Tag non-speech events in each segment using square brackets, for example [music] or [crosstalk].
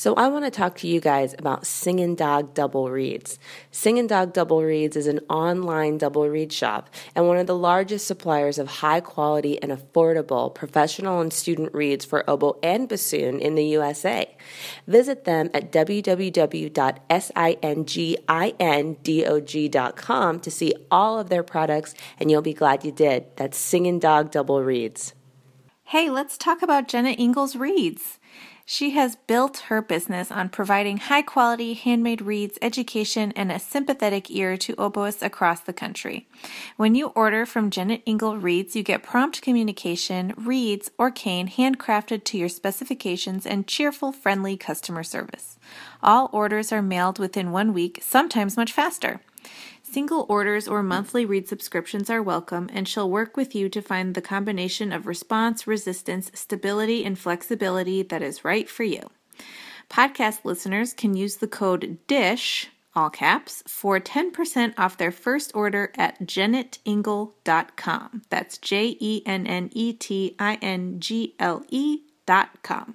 So I want to talk to you guys about Singing Dog Double Reeds. Singing Dog Double Reeds is an online double reed shop and one of the largest suppliers of high quality and affordable professional and student reeds for oboe and bassoon in the USA. Visit them at www.singindog.com to see all of their products and you'll be glad you did. That's Singing Dog Double Reeds. Hey, let's talk about Jennet Ingle's Reeds. She has built her business on providing high quality handmade reeds, education, and a sympathetic ear to oboists across the country. When you order from Jennet Ingle Reeds, you get prompt communication, reeds, or cane handcrafted to your specifications, and cheerful, friendly customer service. All orders are mailed within one week, sometimes much faster. Single orders or monthly reed subscriptions are welcome, and she'll work with you to find the combination of response, resistance, stability, and flexibility that is right for you. Podcast listeners can use the code DISH, all caps, for 10% off their first order at jennetingle.com. That's J E N N E T I N G L E.com.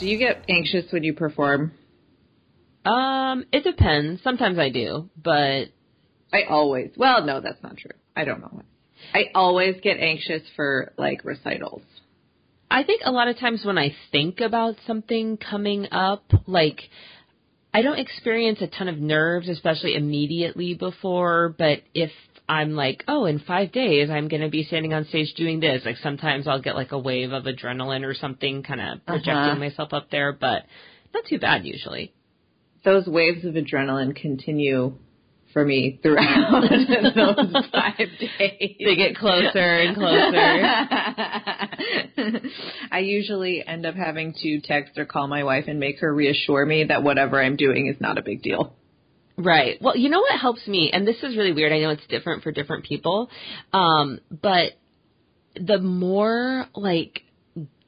Do you get anxious when you perform? Um, it depends. Sometimes I do, but I always. Well, no, that's not true. I don't know. I always get anxious for like recitals. I think a lot of times when I think about something coming up, like I don't experience a ton of nerves, especially immediately before, but if I'm like, oh, in five days I'm going to be standing on stage doing this. Like sometimes I'll get like a wave of adrenaline or something, kind of projecting uh-huh. myself up there, but not too bad usually. Those waves of adrenaline continue for me throughout [laughs] those five days. They get closer and closer. [laughs] I usually end up having to text or call my wife and make her reassure me that whatever I'm doing is not a big deal. Right. Well, you know what helps me, and this is really weird. I know it's different for different people, um, but the more like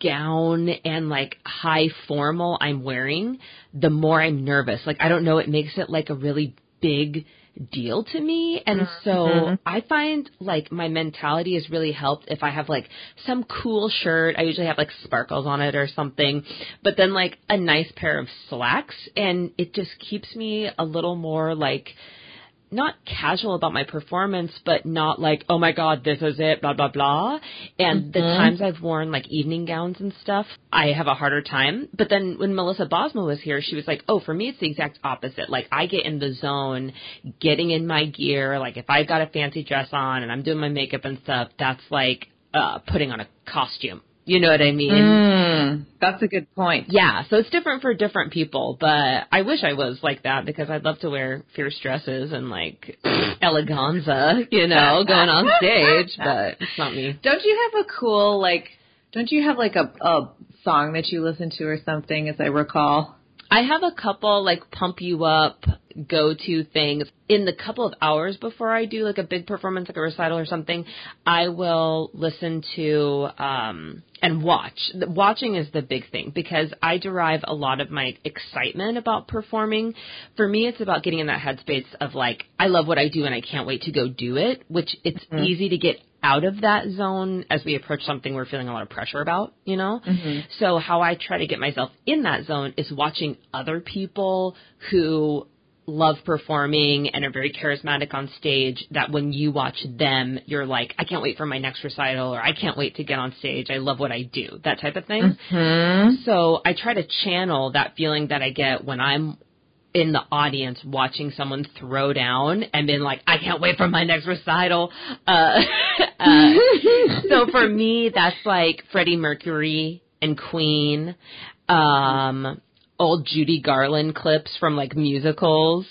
gown and like high formal I'm wearing, the more I'm nervous. Like I don't know, it makes it like a really big deal to me. And so mm-hmm. I find like my mentality has really helped if I have like some cool shirt. I usually have like sparkles on it or something, but then like a nice pair of slacks and it just keeps me a little more like, not casual about my performance, but not like, oh my god, this is it, blah blah blah. And mm-hmm. the times I've worn like evening gowns and stuff, I have a harder time. But then when Melissa Bosma was here, she was like, oh, for me it's the exact opposite. Like I get in the zone, getting in my gear. Like if I've got a fancy dress on and I'm doing my makeup and stuff, that's like uh putting on a costume. You know what I mean? Mm, that's a good point. Yeah, so it's different for different people, but I wish I was like that because I'd love to wear fierce dresses and like [clears throat] eleganza, you know, [laughs] going on stage, but it's not me. Don't you have a cool like don't you have like a a song that you listen to or something as I recall? I have a couple like pump you up go to things in the couple of hours before I do like a big performance, like a recital or something. I will listen to um, and watch. Watching is the big thing because I derive a lot of my excitement about performing. For me, it's about getting in that headspace of like, I love what I do and I can't wait to go do it, which it's mm-hmm. easy to get out of that zone as we approach something we're feeling a lot of pressure about, you know? Mm-hmm. So how I try to get myself in that zone is watching other people who love performing and are very charismatic on stage that when you watch them, you're like, I can't wait for my next recital or I can't wait to get on stage. I love what I do, that type of thing. Mm-hmm. So I try to channel that feeling that I get when I'm in the audience watching someone throw down and being like, I can't wait for my next recital. Uh, [laughs] uh, so for me, that's like Freddie Mercury and Queen. Um, old Judy Garland clips from like musicals.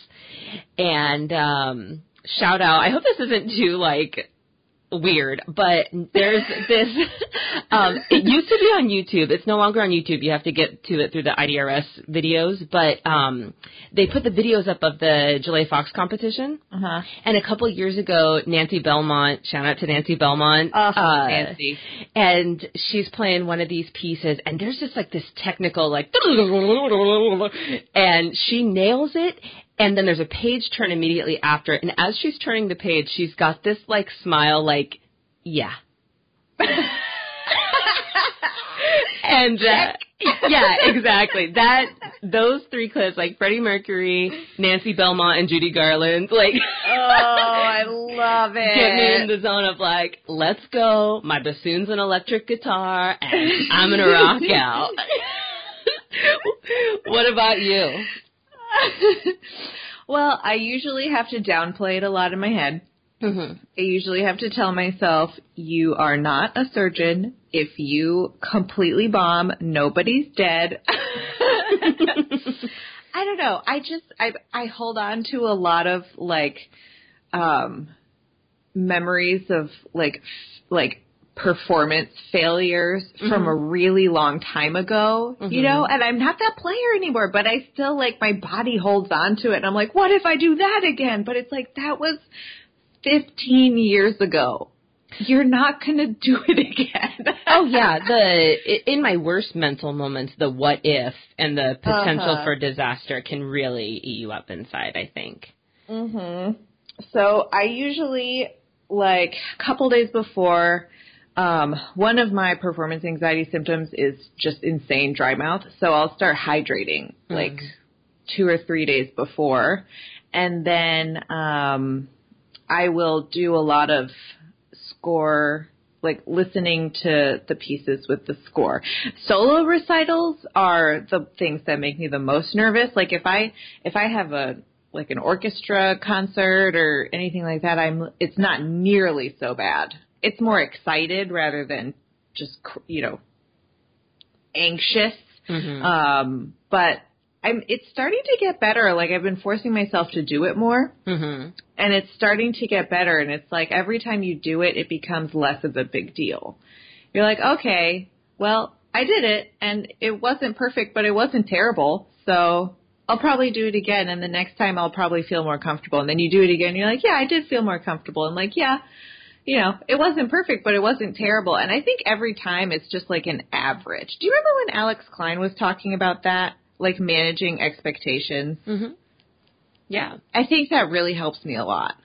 And um shout out, I hope this isn't too like weird, but there's this. Um, it used to be on YouTube. It's no longer on YouTube. You have to get to it through the IDRS videos. But um, they put the videos up of the Julia Fox competition. Uh-huh. And a couple years ago, Nancy Belmont, shout out to Nancy Belmont, Oh, uh, Nancy. and she's playing one of these pieces, and there's just like this technical, like, [laughs] and she nails it. And then there's a page turn immediately after, and as she's turning the page, she's got this like smile, like, yeah. [laughs] and uh, yeah, exactly. That those three clips, like Freddie Mercury, Nancy Belmont, and Judy Garland, like. Oh, I [laughs] love it. Get me in the zone of like, let's go. My bassoon's an electric guitar, and I'm gonna rock out. [laughs] what about you? [laughs] well, I usually have to downplay it a lot in my head. Mm-hmm. I usually have to tell myself, you are not a surgeon. If you completely bomb, nobody's dead. [laughs] [laughs] I don't know. I just I I hold on to a lot of like um memories of like like performance failures from a really long time ago, you know, and I'm not that player anymore, but I still like my body holds on to it and I'm like, what if I do that again? But it's like that was 15 years ago. You're not going [laughs] to do it again. Oh yeah, the in my worst mental moments, the what if and the potential Uh-huh. for disaster can really eat you up inside. I think. Mhm. So I usually like a couple days before um one of my performance anxiety symptoms is just insane dry mouth. So I'll start hydrating like 2 or 3 days before and then um I will do a lot of score like listening to the pieces with the score. Solo recitals are the things that make me the most nervous. Like if I if I have a like an orchestra concert or anything like that, I'm it's not nearly so bad. It's more excited rather than just you know anxious. Mhm. Um, but I'm it's starting to get better. Like I've been forcing myself to do it more. Mhm. and it's starting to get better. And it's like every time you do it it becomes less of a big deal. You're like okay well i did it. And it wasn't perfect but it wasn't terrible. So i'll probably do it again. And the next time i'll probably feel more comfortable. And then you do it again. And you're like yeah i did feel more comfortable. And like yeah you know it wasn't perfect but it wasn't terrible and i think every time it's just like an average do you remember when alex klein was talking about that like managing expectations Mhm. Yeah. i think that really helps me a lot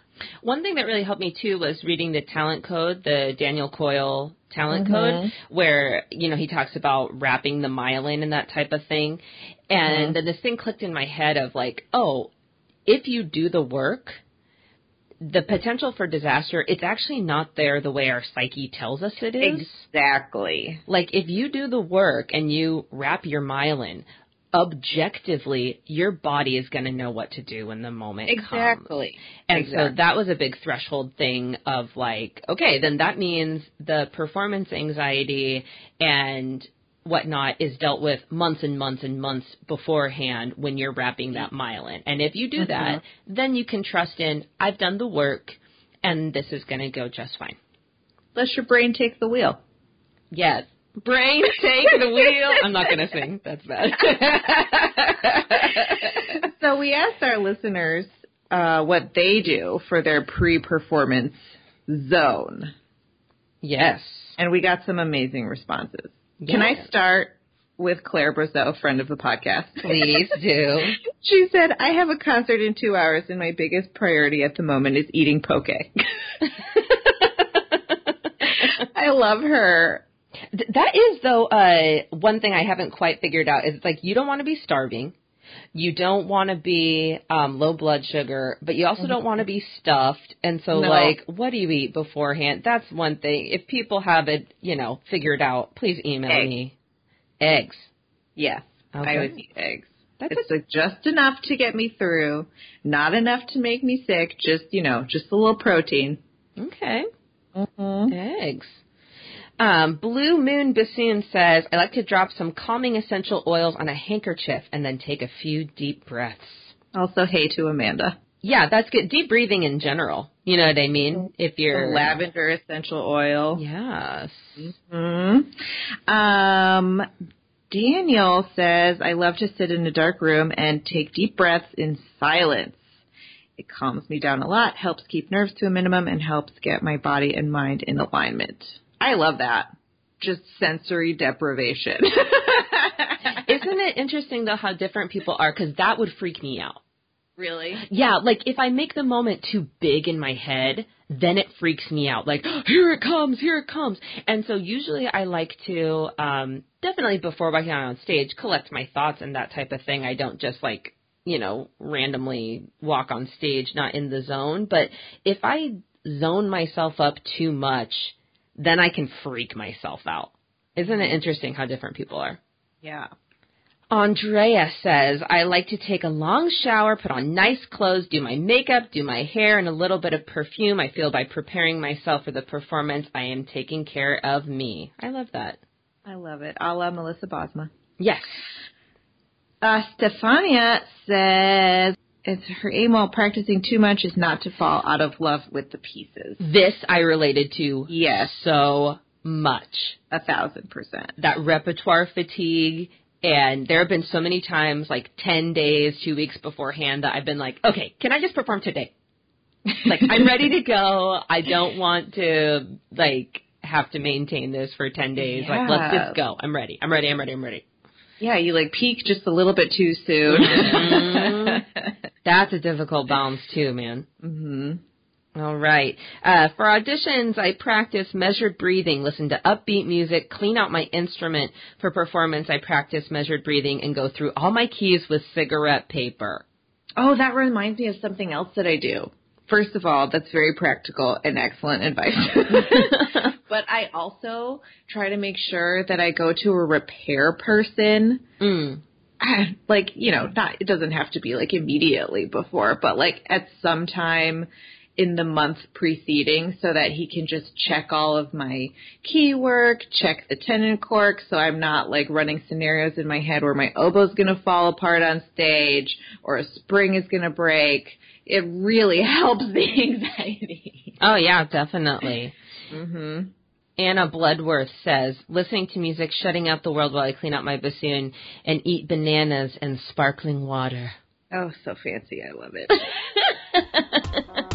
One thing that really helped me too was reading the talent code, the Daniel Coyle talent Mhm. code, where, you know, he talks about wrapping the myelin and that type of thing. And Mhm. then this thing clicked in my head of like, oh, if you do the work, the potential for disaster, it's actually not there the way our psyche tells us it is. Exactly. Like if you do the work and you wrap your myelin, objectively, your body is going to know what to do when the moment comes. Exactly. And Exactly. so that was a big threshold thing of like, okay, then that means the performance anxiety and whatnot is dealt with months and months and months beforehand when you're wrapping that myelin. And if you do that, then you can trust in, I've done the work and this is going to go just fine. Let your brain take the wheel. Yes. Brain, [laughs] take the wheel. I'm not going to sing. That's bad. [laughs] so we asked our listeners uh, what they do for their pre-performance zone, yes. and we got some amazing responses. Can I start with Claire Brazeau, friend of the podcast? Please do. [laughs] She said, I have a concert in two hours, and my biggest priority at the moment is eating poke. [laughs] I love her. That is though uh one thing I haven't quite figured out is like you don't want to be starving. You don't want to be um low blood sugar, but you also don't want to be stuffed. And so No. like what do you eat beforehand? That's one thing. If people have it, you know, figured out, please email Eggs. me. Eggs. Yes, Okay. I would eat eggs. That's it's like just enough to get me through, not enough to make me sick. Just you know, just a little protein. Okay. Mm-hmm. Eggs. Um, Blue Moon Bassoon says, I like to drop some calming essential oils on a handkerchief and then take a few deep breaths. Also, hey to Amanda. Yeah, that's good. Deep breathing in general. You know what I mean? If you're lavender essential oil. Yes. hmm Um, Daniel says, I love to sit in a dark room and take deep breaths in silence. It calms me down a lot, helps keep nerves to a minimum, and helps get my body and mind in alignment. I love that. Just sensory deprivation. [laughs] Isn't it interesting though how different people are? Because that would freak me out. really? Yeah, like if I make the moment too big in my head, then it freaks me out. Like, [gasps] here it comes, here it comes. And so usually I like to, um, definitely before walking out on stage, collect my thoughts and that type of thing. I don't just like, you know, randomly walk on stage, not in the zone. But if I zone myself up too much, then I can freak myself out. Isn't it interesting how different people are? Yeah. Andrea says, I like to take a long shower, put on nice clothes, do my makeup, do my hair, and a little bit of perfume. I feel by preparing myself for the performance, I am taking care of me. I love that. I love it. A la Melissa Bosma. Yes. Uh, Stefania says, it's her aim while practicing too much is not to fall out of love with the pieces. This I related to Yes. so much. A thousand percent. That repertoire fatigue. And there have been so many times, like 10 days, two weeks beforehand, that I've been like, okay, can I just perform today? like, I'm ready to go. I don't want to, like, have to maintain this for 10 days. Like, let's just go. I'm ready. I'm ready. I'm ready. I'm ready. Yeah, you like peak just a little bit too soon. Mhm. [laughs] That's a difficult balance too, man. hmm All right. Uh, for auditions, I practice measured breathing, listen to upbeat music, clean out my instrument. For performance, I practice measured breathing and go through all my keys with cigarette paper. Oh, that reminds me of something else that I do. First of all, that's very practical and excellent advice. [laughs] but I also try to make sure that I go to a repair person Mm. [laughs] like you know not it doesn't have to be like immediately before but like at some time in the month preceding so that he can just check all of my key work check the tenon cork so i'm not like running scenarios in my head where my oboe's going to fall apart on stage or a spring is going to break it really [laughs] helps the [laughs] anxiety Oh yeah, definitely. Mhm Anna Bloodworth says, listening to music, shutting out the world while I clean out my bassoon, and eat bananas and sparkling water. oh so fancy. I love it [laughs]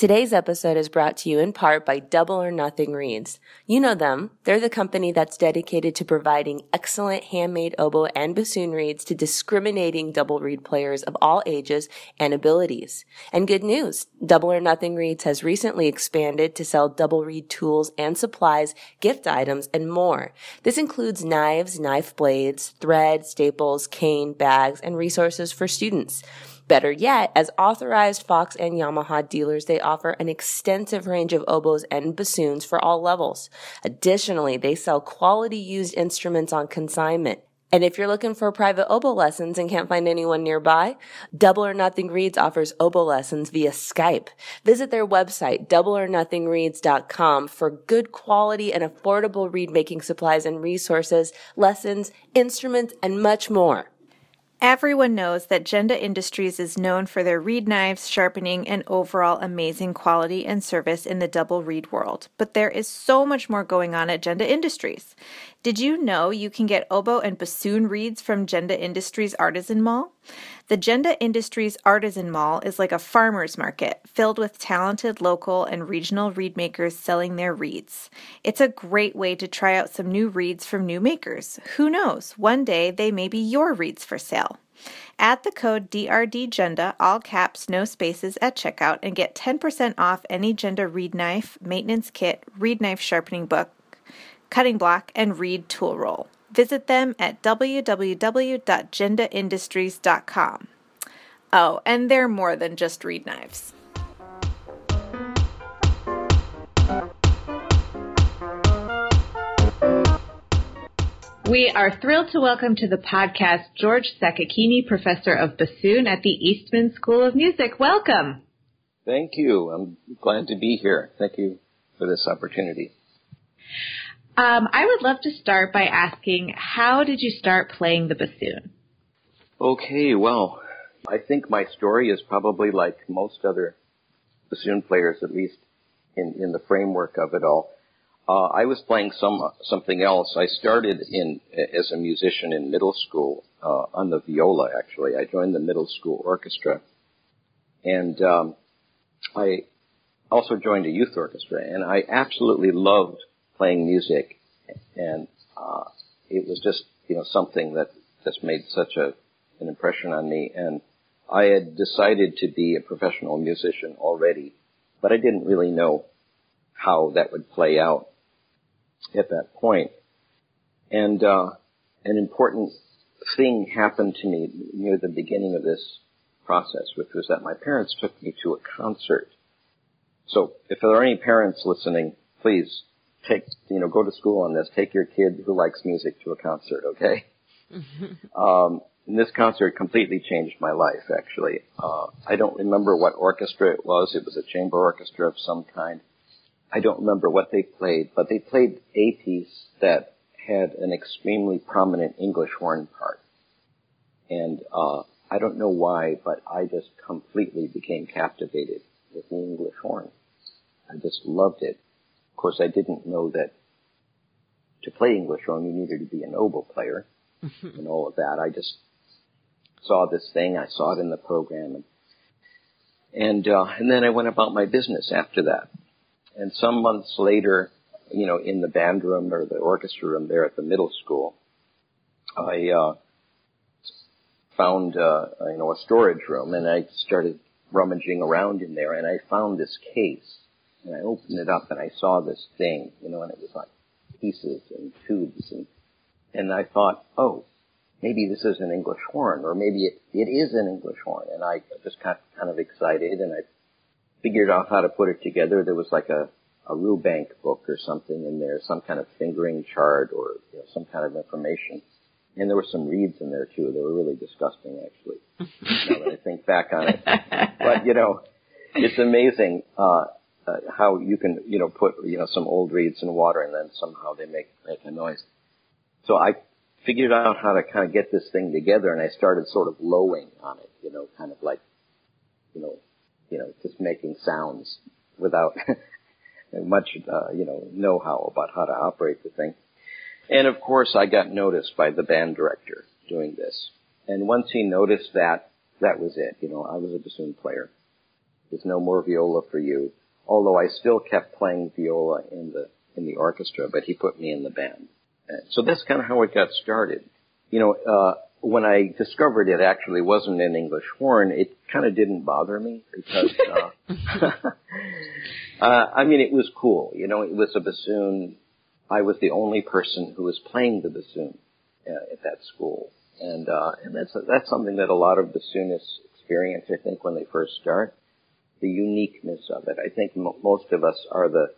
Today's episode is brought to you in part by Double or Nothing Reeds. You know them. They're the company that's dedicated to providing excellent handmade oboe and bassoon reeds to discriminating double reed players of all ages and abilities. And good news, Double or Nothing Reeds has recently expanded to sell double reed tools and supplies, gift items, and more. This includes knives, knife blades, thread, staples, cane, bags, and resources for students. Better yet, as authorized Fox and Yamaha dealers, they offer an extensive range of oboes and bassoons for all levels. Additionally, they sell quality used instruments on consignment. And if you're looking for private oboe lessons and can't find anyone nearby, Double or Nothing Reeds offers oboe lessons via Skype. Visit their website, doubleornothingreeds.com for good quality and affordable reed making supplies and resources, lessons, instruments, and much more. Everyone knows that Genda Industries is known for their reed knives, sharpening, and overall amazing quality and service in the double reed world. But there is so much more going on at Genda Industries. Did you know you can get oboe and bassoon reeds from Genda Industries Artisan Mall? The Genda Industries Artisan Mall is like a farmer's market filled with talented local and regional reed makers selling their reeds. It's a great way to try out some new reeds from new makers. Who knows, one day they may be your reeds for sale. Add the code DRDGenda, all caps, no spaces, at checkout and get 10% off any Genda reed knife, maintenance kit, reed knife sharpening book, cutting block, and reed tool roll. Visit them at www.gendaindustries.com. Oh, and they're more than just reed knives. We are thrilled to welcome to the podcast George Sakakeeny, professor of bassoon at the Eastman School of Music. Welcome. Thank you. I'm glad to be here. Thank you for this opportunity. Um, I would love to start by asking, how did you start playing the bassoon? Okay, well, I think my story is probably like most other bassoon players, at least in, in the framework of it all. Uh, I was playing some something else. I started in as a musician in middle school uh, on the viola. Actually, I joined the middle school orchestra, and um, I also joined a youth orchestra. And I absolutely loved playing music, and uh, it was just you know something that just made such a an impression on me. And I had decided to be a professional musician already, but I didn't really know how that would play out at that point. And uh, an important thing happened to me near the beginning of this process, which was that my parents took me to a concert. So if there are any parents listening, please take, you know, go to school on this. Take your kid who likes music to a concert, okay? [laughs] um, and this concert completely changed my life, actually. Uh, I don't remember what orchestra it was. It was a chamber orchestra of some kind. I don't remember what they played, but they played a piece that had an extremely prominent English horn part. And uh, I don't know why, but I just completely became captivated with the English horn. I just loved it. Of course, I didn't know that to play English horn you needed to be an oboe player [laughs] and all of that. I just saw this thing. I saw it in the program, and and uh, and then I went about my business after that. And some months later, you know, in the band room or the orchestra room there at the middle school, I uh, found uh, you know a storage room, and I started rummaging around in there, and I found this case, and I opened it up, and I saw this thing, you know, and it was like pieces and tubes, and and I thought, oh, maybe this is an English horn, or maybe it, it is an English horn. And I just got kind of excited and I figured out how to put it together. There was like a, a Rubank book or something in there, some kind of fingering chart or you know, some kind of information. And there were some reeds in there too. They were really disgusting actually, [laughs] now that I think back on it. But you know, it's amazing, uh, uh, how you can, you know, put, you know, some old reeds in water and then somehow they make, make a noise. So I figured out how to kind of get this thing together and I started sort of lowing on it, you know, kind of like, you know, you know, just making sounds without [laughs] much, uh, you know, know-how about how to operate the thing. And of course I got noticed by the band director doing this. And once he noticed that, that was it. You know, I was a bassoon player. There's no more viola for you. Although I still kept playing viola in the, in the orchestra, but he put me in the band. So that's kind of how it got started. You know, uh, when I discovered it actually wasn't an English horn, it kind of didn't bother me because, uh, [laughs] uh, I mean, it was cool. You know, it was a bassoon. I was the only person who was playing the bassoon uh, at that school, and uh, and that's that's something that a lot of bassoonists experience. I think when they first start, the uniqueness of it. I think m- most of us are the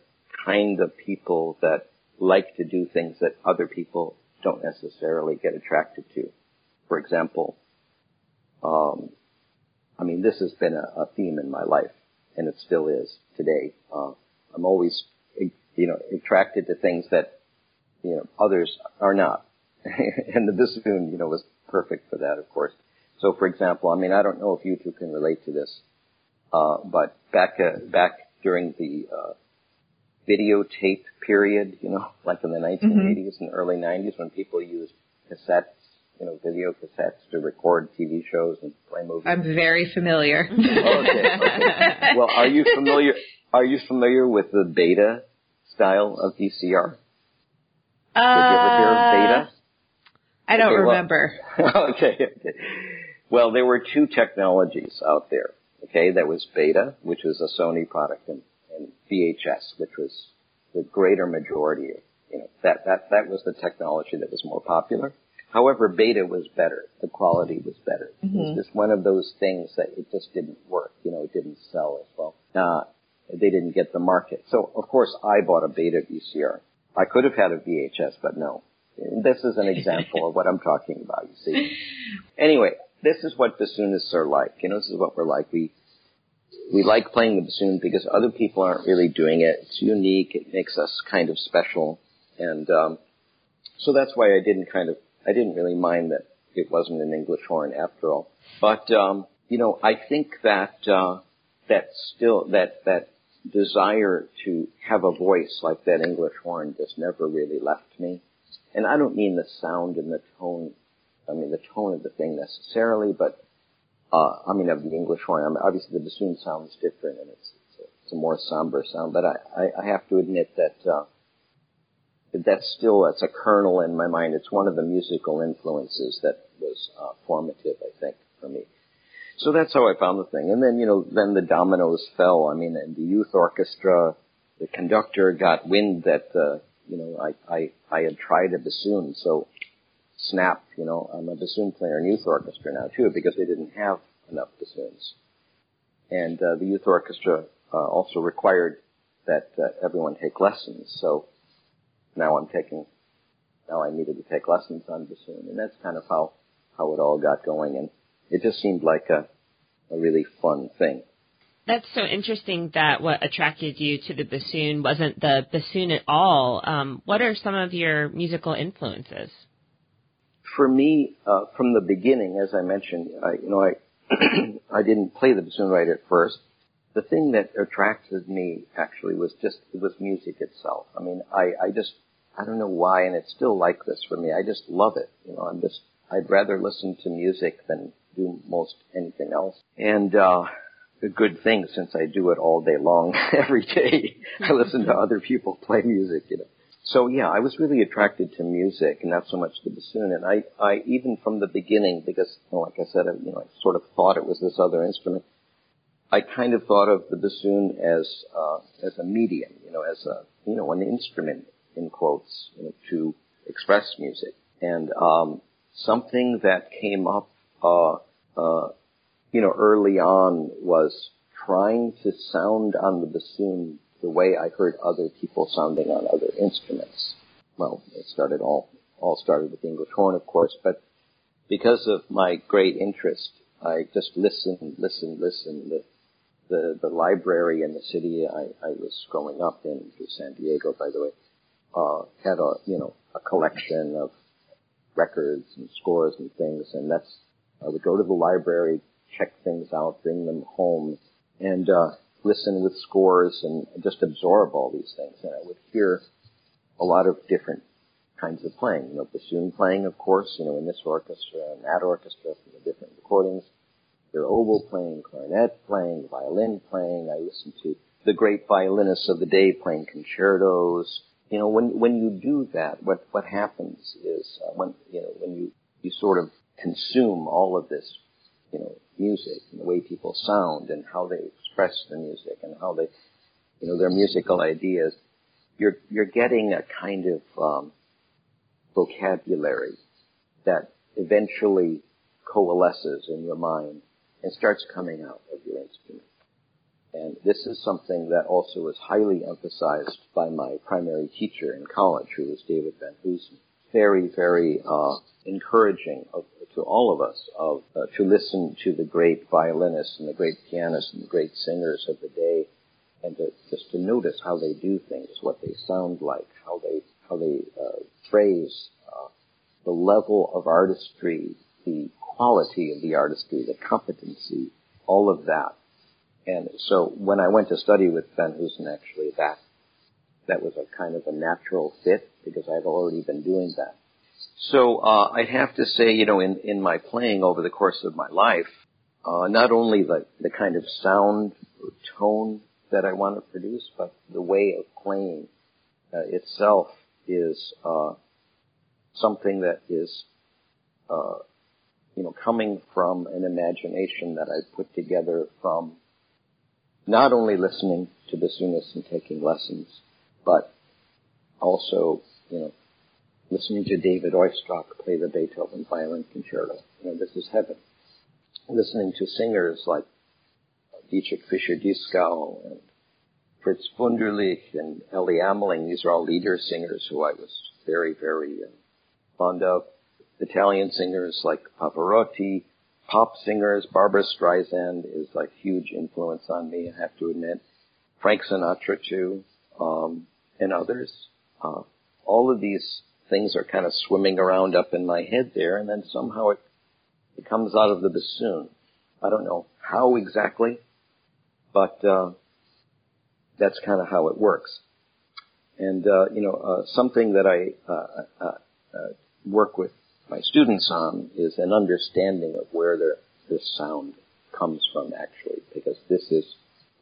kind of people that like to do things that other people don't necessarily get attracted to. For example, um, I mean, this has been a, a, theme in my life, and it still is today. Uh, I'm always, you know, attracted to things that, you know, others are not. [laughs] and the bassoon, you know, was perfect for that, of course. So, for example, I mean, I don't know if you two can relate to this, uh, but back uh, back during the uh, videotape period, you know, [laughs] like in the 1980s mm-hmm. and early 90s when people used cassettes, you know, video cassettes to record TV shows and play movies. I'm very familiar. [laughs] okay, okay. Well, are you familiar? Are you familiar with the beta style of VCR? Uh, Did you ever hear of beta? I don't okay, remember. Well, [laughs] okay, okay. Well, there were two technologies out there. Okay, that was beta, which was a Sony product, and and VHS, which was the greater majority of, you know, that, that, that was the technology that was more popular. However, beta was better. The quality was better. Mm-hmm. It was mm-hmm. just one of those things that it just didn't work. You know, it didn't sell as well. Uh, they didn't get the market. So, of course, I bought a beta VCR. I could have had a VHS, but no. This is an example of what I'm talking about, you see. [laughs] Anyway, this is what bassoonists are like. You know, this is what we're like. We, we like playing the bassoon because other people aren't really doing it. It's unique. It makes us kind of special. and um, so that's why I didn't kind of I didn't really mind that it wasn't an English horn after all. But um, you know, I think that uh, that still that that desire to have a voice like that English horn just never really left me. And I don't mean the sound and the tone. I mean the tone of the thing necessarily, but uh, I mean of the English horn. I mean, obviously the bassoon sounds different and it's it's a, it's a more somber sound. But I, I, I have to admit that. Uh, that's still that's a kernel in my mind. It's one of the musical influences that was uh, formative, I think, for me. So that's how I found the thing. And then you know, then the dominoes fell. I mean, in the youth orchestra, the conductor got wind that uh, you know I I I had tried a bassoon, so snap, you know, I'm a bassoon player in youth orchestra now too because they didn't have enough bassoons. And uh, the youth orchestra uh, also required that uh, everyone take lessons. So now I'm taking, now I needed to take lessons on bassoon, and that's kind of how how it all got going, and it just seemed like a a really fun thing. That's so interesting that what attracted you to the bassoon wasn't the bassoon at all. Um, what are some of your musical influences? For me, uh, from the beginning, as I mentioned, I, you know, I [clears throat] I didn't play the bassoon right at first the thing that attracted me actually was just it was music itself. I mean, I I just I don't know why, and it's still like this for me. I just love it. You know, I'm just I'd rather listen to music than do most anything else. And uh, a good thing since I do it all day long, [laughs] every day. I listen to [laughs] other people play music. You know. So yeah, I was really attracted to music and not so much the bassoon. And I, I even from the beginning, because you know, like I said, I, you know, I sort of thought it was this other instrument. I kind of thought of the bassoon as uh, as a medium, you know, as a you know an instrument in quotes you know, to express music, and um, something that came up, uh, uh, you know, early on was trying to sound on the bassoon the way I heard other people sounding on other instruments. Well, it started all all started with the English horn, of course, but because of my great interest, I just listened, listened, listened the, the the library in the city I, I was growing up in, San Diego, by the way, uh, had a, you know, a collection of records and scores and things. And that's, I would go to the library, check things out, bring them home and, uh, listen with scores and just absorb all these things. And I would hear a lot of different kinds of playing, you know, bassoon playing, of course, you know, in this orchestra and that orchestra from the different recordings their oboe playing, clarinet playing, violin playing. I listened to the great violinists of the day playing concertos. You know, when when you do that, what what happens is uh, when you know when you you sort of consume all of this, you know, music and the way people sound and how they express the music and how they, you know, their musical ideas. You're you're getting a kind of um, vocabulary that eventually coalesces in your mind and starts coming out of your instrument. And this is something that also was highly emphasized by my primary teacher in college, who was David Van Hoesen. Very, very uh, encouraging of, to all of us of uh, to listen to the great violinists and the great pianists and the great singers of the day, and to, just to notice how they do things, what they sound like, how they how they uh, phrase, uh, the level of artistry, the quality of the artistry, the competency, all of that. And so when I went to study with Van Hoesen, actually, that that was a kind of a natural fit because I've already been doing that. So uh, I have to say, you know, in in my playing over the course of my life, uh, not only the the kind of sound or tone that I want to produce, but the way of playing uh, itself is uh, something that is uh, you know, coming from an imagination that I put together from not only listening to bassoonists and taking lessons, but also, you know, listening to David Oistrakh play the Beethoven Violin Concerto. You know, this is heaven. Listening to singers like Dietrich Fischer-Dieskau and Fritz Wunderlich and Elly Ameling. These are all lieder singers who I was very, very uh, fond of. Italian singers like Pavarotti, pop singers, Barbra Streisand is like huge influence on me, I have to admit. Frank Sinatra too, um, and others. Uh, all of these things are kind of swimming around up in my head there, and then somehow it, it comes out of the bassoon. I don't know how exactly, but uh, that's kind of how it works. And uh, you know, uh, something that I uh, uh, uh, work with my students on is an understanding of where their this sound comes from, actually, because this is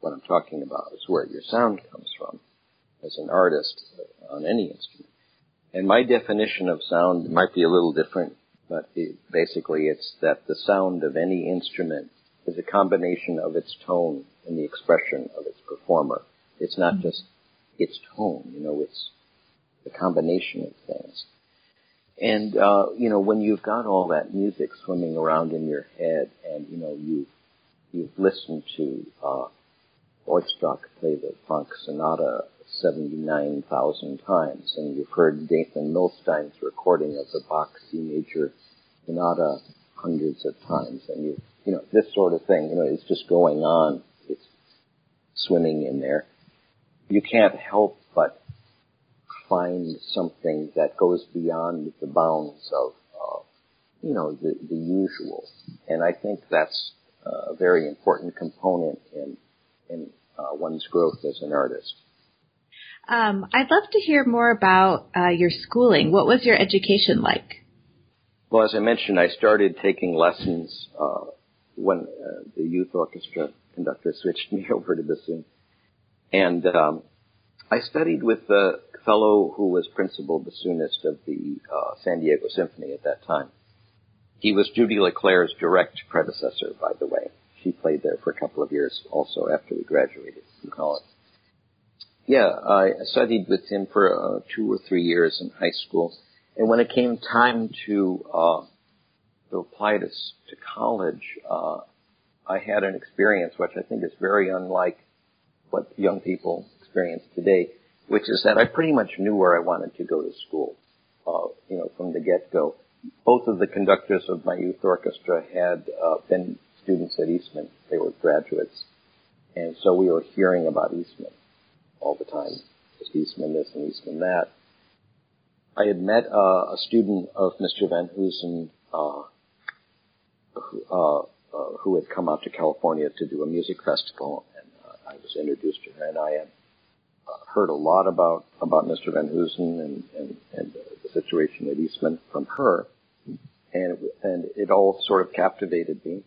what I'm talking about is where your sound comes from as an artist on any instrument. And my definition of sound might be a little different, but it, basically it's that the sound of any instrument is a combination of its tone and the expression of its performer. It's not mm-hmm. just its tone, you know, it's the combination of things. And, uh, you know, when you've got all that music swimming around in your head and, you know, you've, you've listened to, uh, Oistrakh play the Franck Sonata 79,000 times, and you've heard Nathan Milstein's recording of the Bach C major sonata hundreds of times, and you, you know, this sort of thing, you know, it's just going on. It's swimming in there. You can't help but find something that goes beyond the bounds of, uh, you know, the, the usual. And I think that's a very important component in, in uh, one's growth as an artist. Um, I'd love to hear more about uh, your schooling. What was your education like? Well, as I mentioned, I started taking lessons uh, when uh, the youth orchestra conductor switched [laughs] me over to the bassoon, and um, I studied with the fellow who was principal bassoonist of the uh, San Diego Symphony at that time. He was Judy LeClair's direct predecessor, by the way. She played there for a couple of years also after we graduated from college. Yeah, I studied with him for uh, two or three years in high school. And when it came time to, uh, to apply to, to college, uh, I had an experience which I think is very unlike what young people experience today, which is that I pretty much knew where I wanted to go to school, uh, you know, from the get-go. Both of the conductors of my youth orchestra had uh, been students at Eastman. They were graduates. And so we were hearing about Eastman all the time. Eastman this and Eastman that. I had met uh, a student of Mr. Van Hoesen uh, who, uh, uh, who had come out to California to do a music festival, and uh, I was introduced to her, and I had uh, heard a lot about about Mr. Van Hoesen and and, and the situation at Eastman from her, and it, and it all sort of captivated me.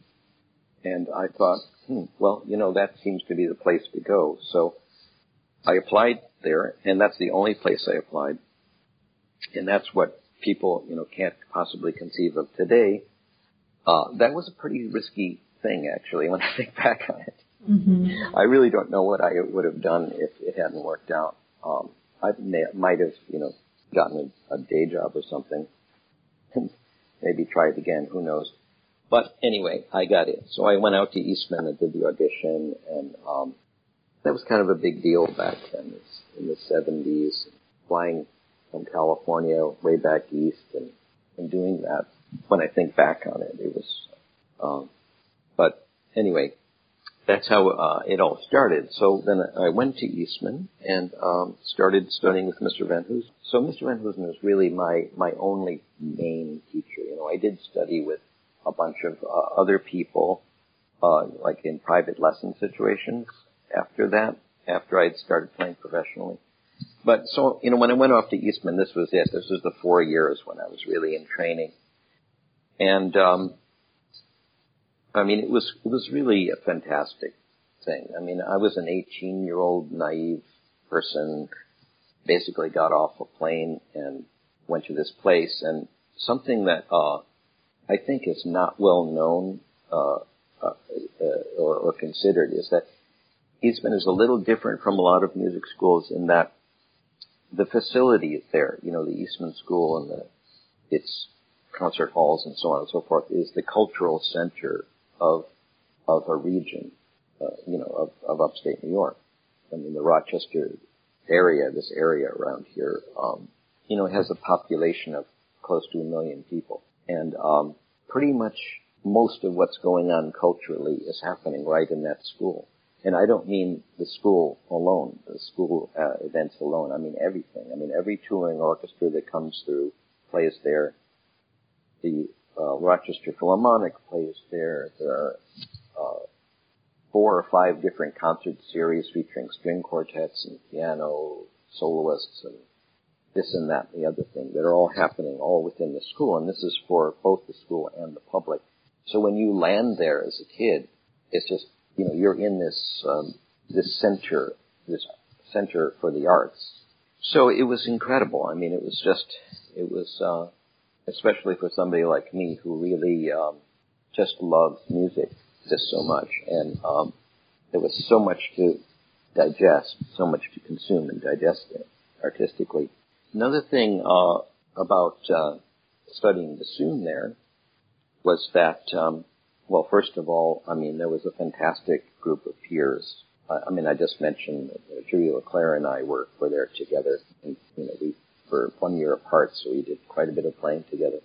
And I thought, hmm, well, you know, that seems to be the place to go. So I applied there, and that's the only place I applied. And that's what people, you know, can't possibly conceive of today. Uh, that was a pretty risky thing, actually, [laughs] when I think back on it. Mm-hmm. I really don't know what I would have done if it hadn't worked out. Um, I may, might have, you know, gotten a, a day job or something, and maybe tried again. Who knows? But anyway, I got in. So I went out to Eastman and did the audition, and um, that was kind of a big deal back then. In the 70s, flying from California way back east and, and doing that. When I think back on it, it was. Um, but anyway, that's how uh, it all started. So then I went to Eastman and um, started studying with Mr. Van Hoesen. So Mr. Van Hoesen was really my my only main teacher. You know, I did study with a bunch of uh, other people, uh, like in private lesson situations after that, after I'd started playing professionally. But so, you know, when I went off to Eastman, this was it. This was the four years when I was really in training. And, um, I mean, it was, it was really a fantastic thing. I mean, I was an 18 year old naive person, basically got off a plane and went to this place and something that, uh, I think is not well known uh, uh, uh, or, or considered is that Eastman is a little different from a lot of music schools in that the facility is there. You know, the Eastman School and the its concert halls and so on and so forth is the cultural center of of a region, uh, you know, of, of upstate New York. I mean, the Rochester area, this area around here, um, you know, has a population of close to a million people. And um, pretty much most of what's going on culturally is happening right in that school. And I don't mean the school alone, the school uh, events alone. I mean everything. I mean every touring orchestra that comes through plays there. The uh, Rochester Philharmonic plays there. There are uh, four or five different concert series featuring string quartets and piano soloists and this and that and the other thing that are all happening all within the school. And this is for both the school and the public. So when you land there as a kid, it's just, you know, you're in this, um, this center, this center for the arts. So it was incredible. I mean, it was just, it was, uh, especially for somebody like me who really, um, just loves music just so much. And, um, there was so much to digest, so much to consume and digest it artistically. Another thing, uh, about, uh, studying bassoon there was that, um, well, first of all, I mean, there was a fantastic group of peers. I, I mean, I just mentioned uh, Julia LeClair and I were, were there together, and you know, we were one year apart, so we did quite a bit of playing together.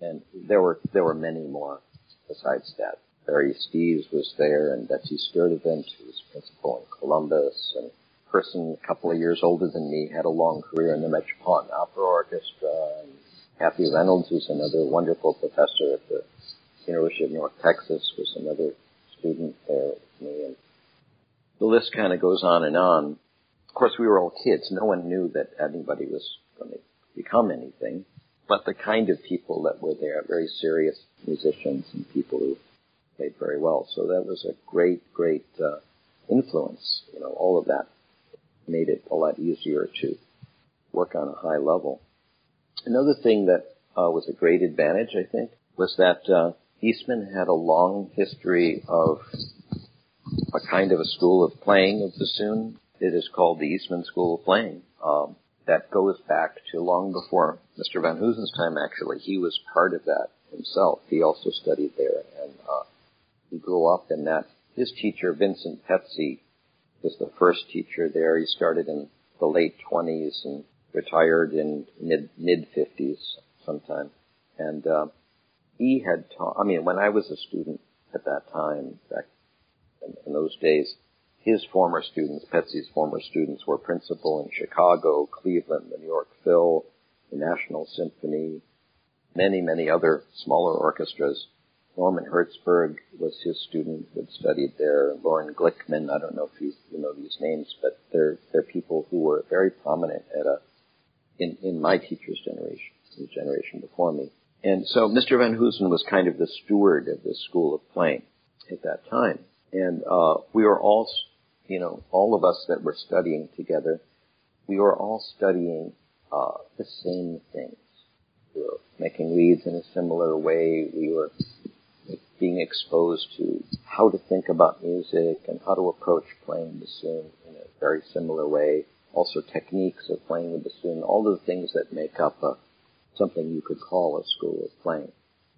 And there were there were many more besides that. Barry Steeves was there, and Betsy Sturdivant, who was principal in Columbus, and a person a couple of years older than me had a long career in the Metropolitan Opera Orchestra, and Kathy Reynolds, who's another wonderful professor at the University of North Texas, was another student there with me. And the list kind of goes on and on. Of course, we were all kids. No one knew that anybody was going to become anything. But the kind of people that were there, very serious musicians and people who played very well. So that was a great, great uh, influence. You know, all of that made it a lot easier to work on a high level. Another thing that uh, was a great advantage, I think, was that uh, Eastman had a long history of a kind of a school of playing of bassoon. It is called the Eastman School of Playing. Um, that goes back to long before Mr. Van Hoesen's time. Actually, he was part of that himself. He also studied there, and uh, he grew up in that. His teacher, Vincent Pezzi, was the first teacher there. He started in the late 20s and retired in mid mid fifties sometime, and uh, he had taught. I mean, when I was a student at that time, back in, in those days, his former students, Pezzi's former students, were principal in Chicago, Cleveland, the New York Phil, the National Symphony, many many other smaller orchestras. Norman Herzberg was his student who had studied there. Loren Glickman, I don't know if you, you know these names, but they're, they're people who were very prominent at a in, in my teacher's generation, the generation before me. And so Mr. Van Hoesen was kind of the steward of this school of playing at that time. And uh, we were all, you know, all of us that were studying together, we were all studying uh, the same things. We were making reeds in a similar way. We were being exposed to how to think about music and how to approach playing the bassoon in a very similar way also techniques of playing the bassoon, all the things that make up a, something you could call a school of playing.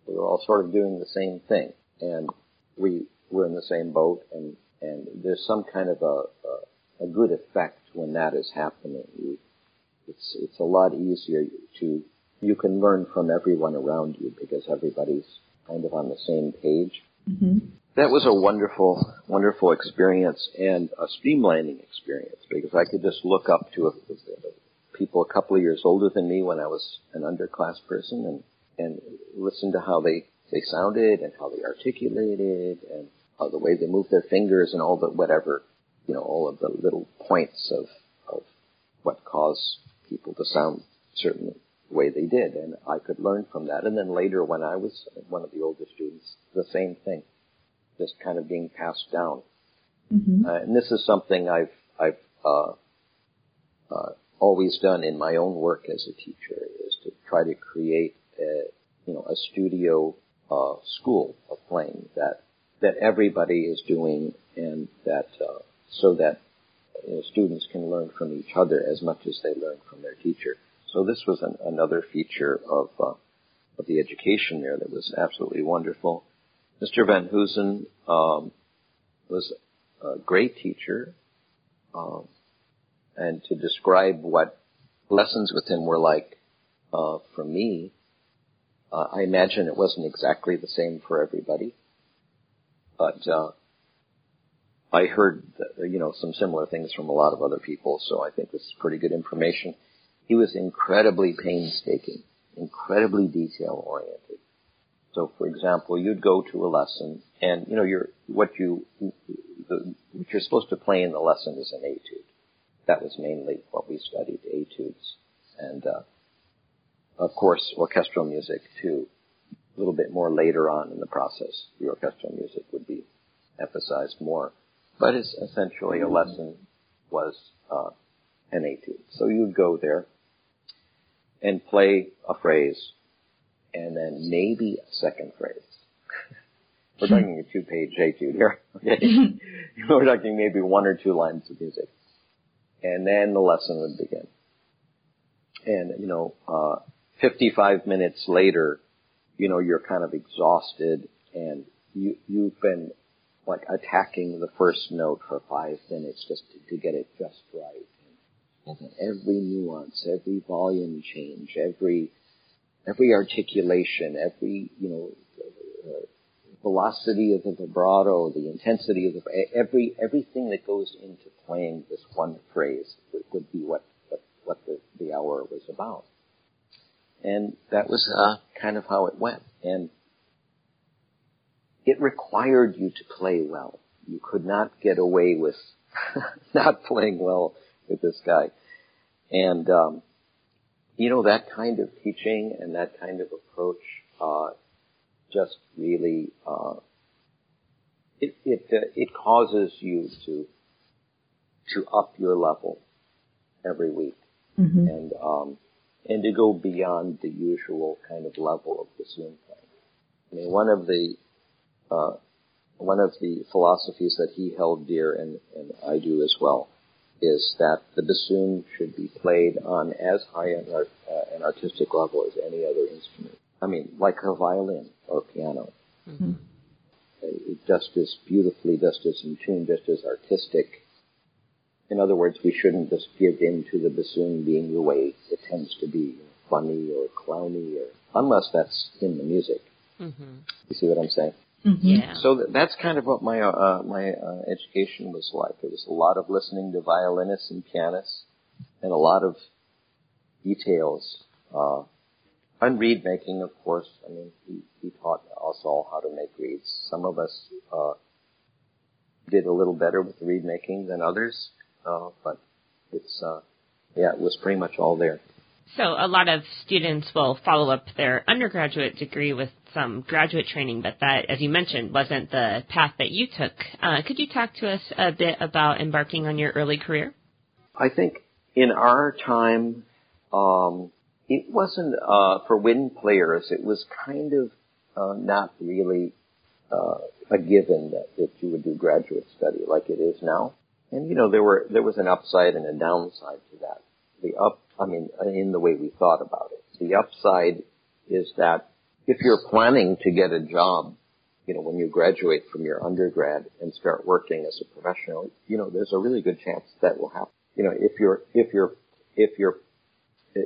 We were all sort of doing the same thing, and we were in the same boat, and, and there's some kind of a, a, a good effect when that is happening. You, it's, it's a lot easier to, you can learn from everyone around you because everybody's kind of on the same page. Mm-hmm that was a wonderful, wonderful experience and a streamlining experience because I could just look up to a, a, people a couple of years older than me when I was an underclass person and, and listen to how they, they sounded and how they articulated and how the way they moved their fingers and all the whatever, you know, all of the little points of, of what caused people to sound certain way they did. And I could learn from that. And then later when I was one of the older students, the same thing just kind of being passed down. Mm-hmm. Uh, and this is something I've I've uh, uh, always done in my own work as a teacher is to try to create a you know a studio uh, school of playing that that everybody is doing and that uh, so that you know, students can learn from each other as much as they learn from their teacher. So this was an, another feature of uh, of the education there that was absolutely wonderful. Mr. Van Hoesen um, was a great teacher, um, and to describe what lessons with him were like uh, for me, uh, I imagine it wasn't exactly the same for everybody, but uh, I heard, you know, some similar things from a lot of other people, so I think this is pretty good information. He was incredibly painstaking, incredibly detail oriented. So, for example, you'd go to a lesson, and you know, you're what you the, what you're supposed to play in the lesson is an etude. That was mainly what we studied, etudes, and uh, of course, orchestral music too. A little bit more later on in the process, the orchestral music would be emphasized more. But it's essentially a lesson was uh, an etude. So you'd go there and play a phrase, and then maybe a second phrase. We're talking a two-page etude here. Okay? [laughs] We're talking maybe one or two lines of music, and then the lesson would begin. And you know, uh, 55 minutes later, you know, you're kind of exhausted and you, you've been like attacking the first note for five minutes just to, to get it just right. And, every nuance, every volume change, every, every articulation, every, you know, uh, velocity of the vibrato, the intensity of the, every, everything that goes into playing this one phrase would, would be what, what, what the, the hour was about. And that was uh, kind of how it went. And it required you to play well. You could not get away with [laughs] not playing well with this guy. And, um, you know, that kind of teaching and that kind of approach, uh, just really, uh, it, it, uh, it causes you to, to up your level every week. Mm-hmm. And, um, and to go beyond the usual kind of level of the bassoon playing. I mean, one of the uh, one of the philosophies that he held dear, and, and I do as well, is that the bassoon should be played on as high an, art, uh, an artistic level as any other instrument. I mean, like a violin or piano. Mm-hmm. It just as beautifully, just as in tune, just as artistic in other words, we shouldn't just give in to the bassoon being the way it tends to be, funny or clowny, or unless that's in the music. Mm-hmm. You see what I'm saying? Mm-hmm. Yeah. So th- that's kind of what my uh, my uh, education was like. It was a lot of listening to violinists and pianists, and a lot of details. Uh, and reed making, of course. I mean, he, he taught us all how to make reeds. Some of us uh, did a little better with reed making than others. Uh, but it's uh, yeah, it was pretty much all there. So a lot of students will follow up their undergraduate degree with some graduate training, but that, as you mentioned, wasn't the path that you took. Uh, could you talk to us a bit about embarking on your early career? I think in our time, um, it wasn't uh, for wind players. It was kind of uh, not really uh, a given that, that you would do graduate study like it is now. And you know, there were there was an upside and a downside to that. The up, I mean, in the way we thought about it. The upside is that if you're planning to get a job, you know, when you graduate from your undergrad and start working as a professional, you know, there's a really good chance that will happen. You know, if you're if you're if you're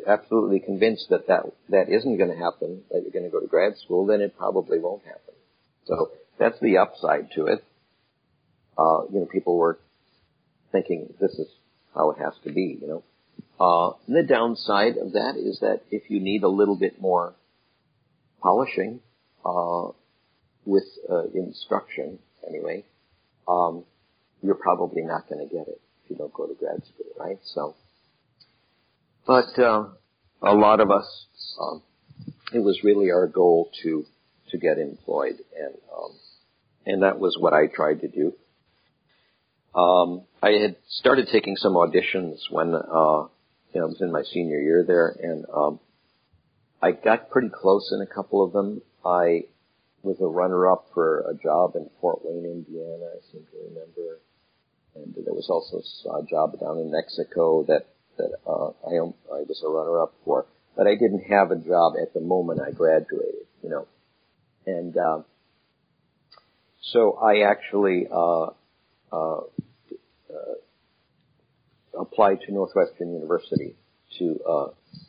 absolutely convinced that that that isn't going to happen, that you're going to go to grad school, then it probably won't happen. So that's the upside to it. Uh, you know, people were thinking this is how it has to be, you know. Uh, the downside of that is that if you need a little bit more polishing, uh, with, uh, instruction anyway, um, you're probably not going to get it if you don't go to grad school, right? So, but, uh, a lot of us, um, it was really our goal to, to get employed and, um, and that was what I tried to do. Um, I had started taking some auditions when uh, you know, I was in my senior year there, and um, I got pretty close in a couple of them. I was a runner-up for a job in Fort Wayne, Indiana. I seem to remember, and there was also a job down in Mexico that that uh, I I was a runner-up for, but I didn't have a job at the moment I graduated. You know, and uh, so I actually uh, uh, uh, applied to Northwestern University to uh,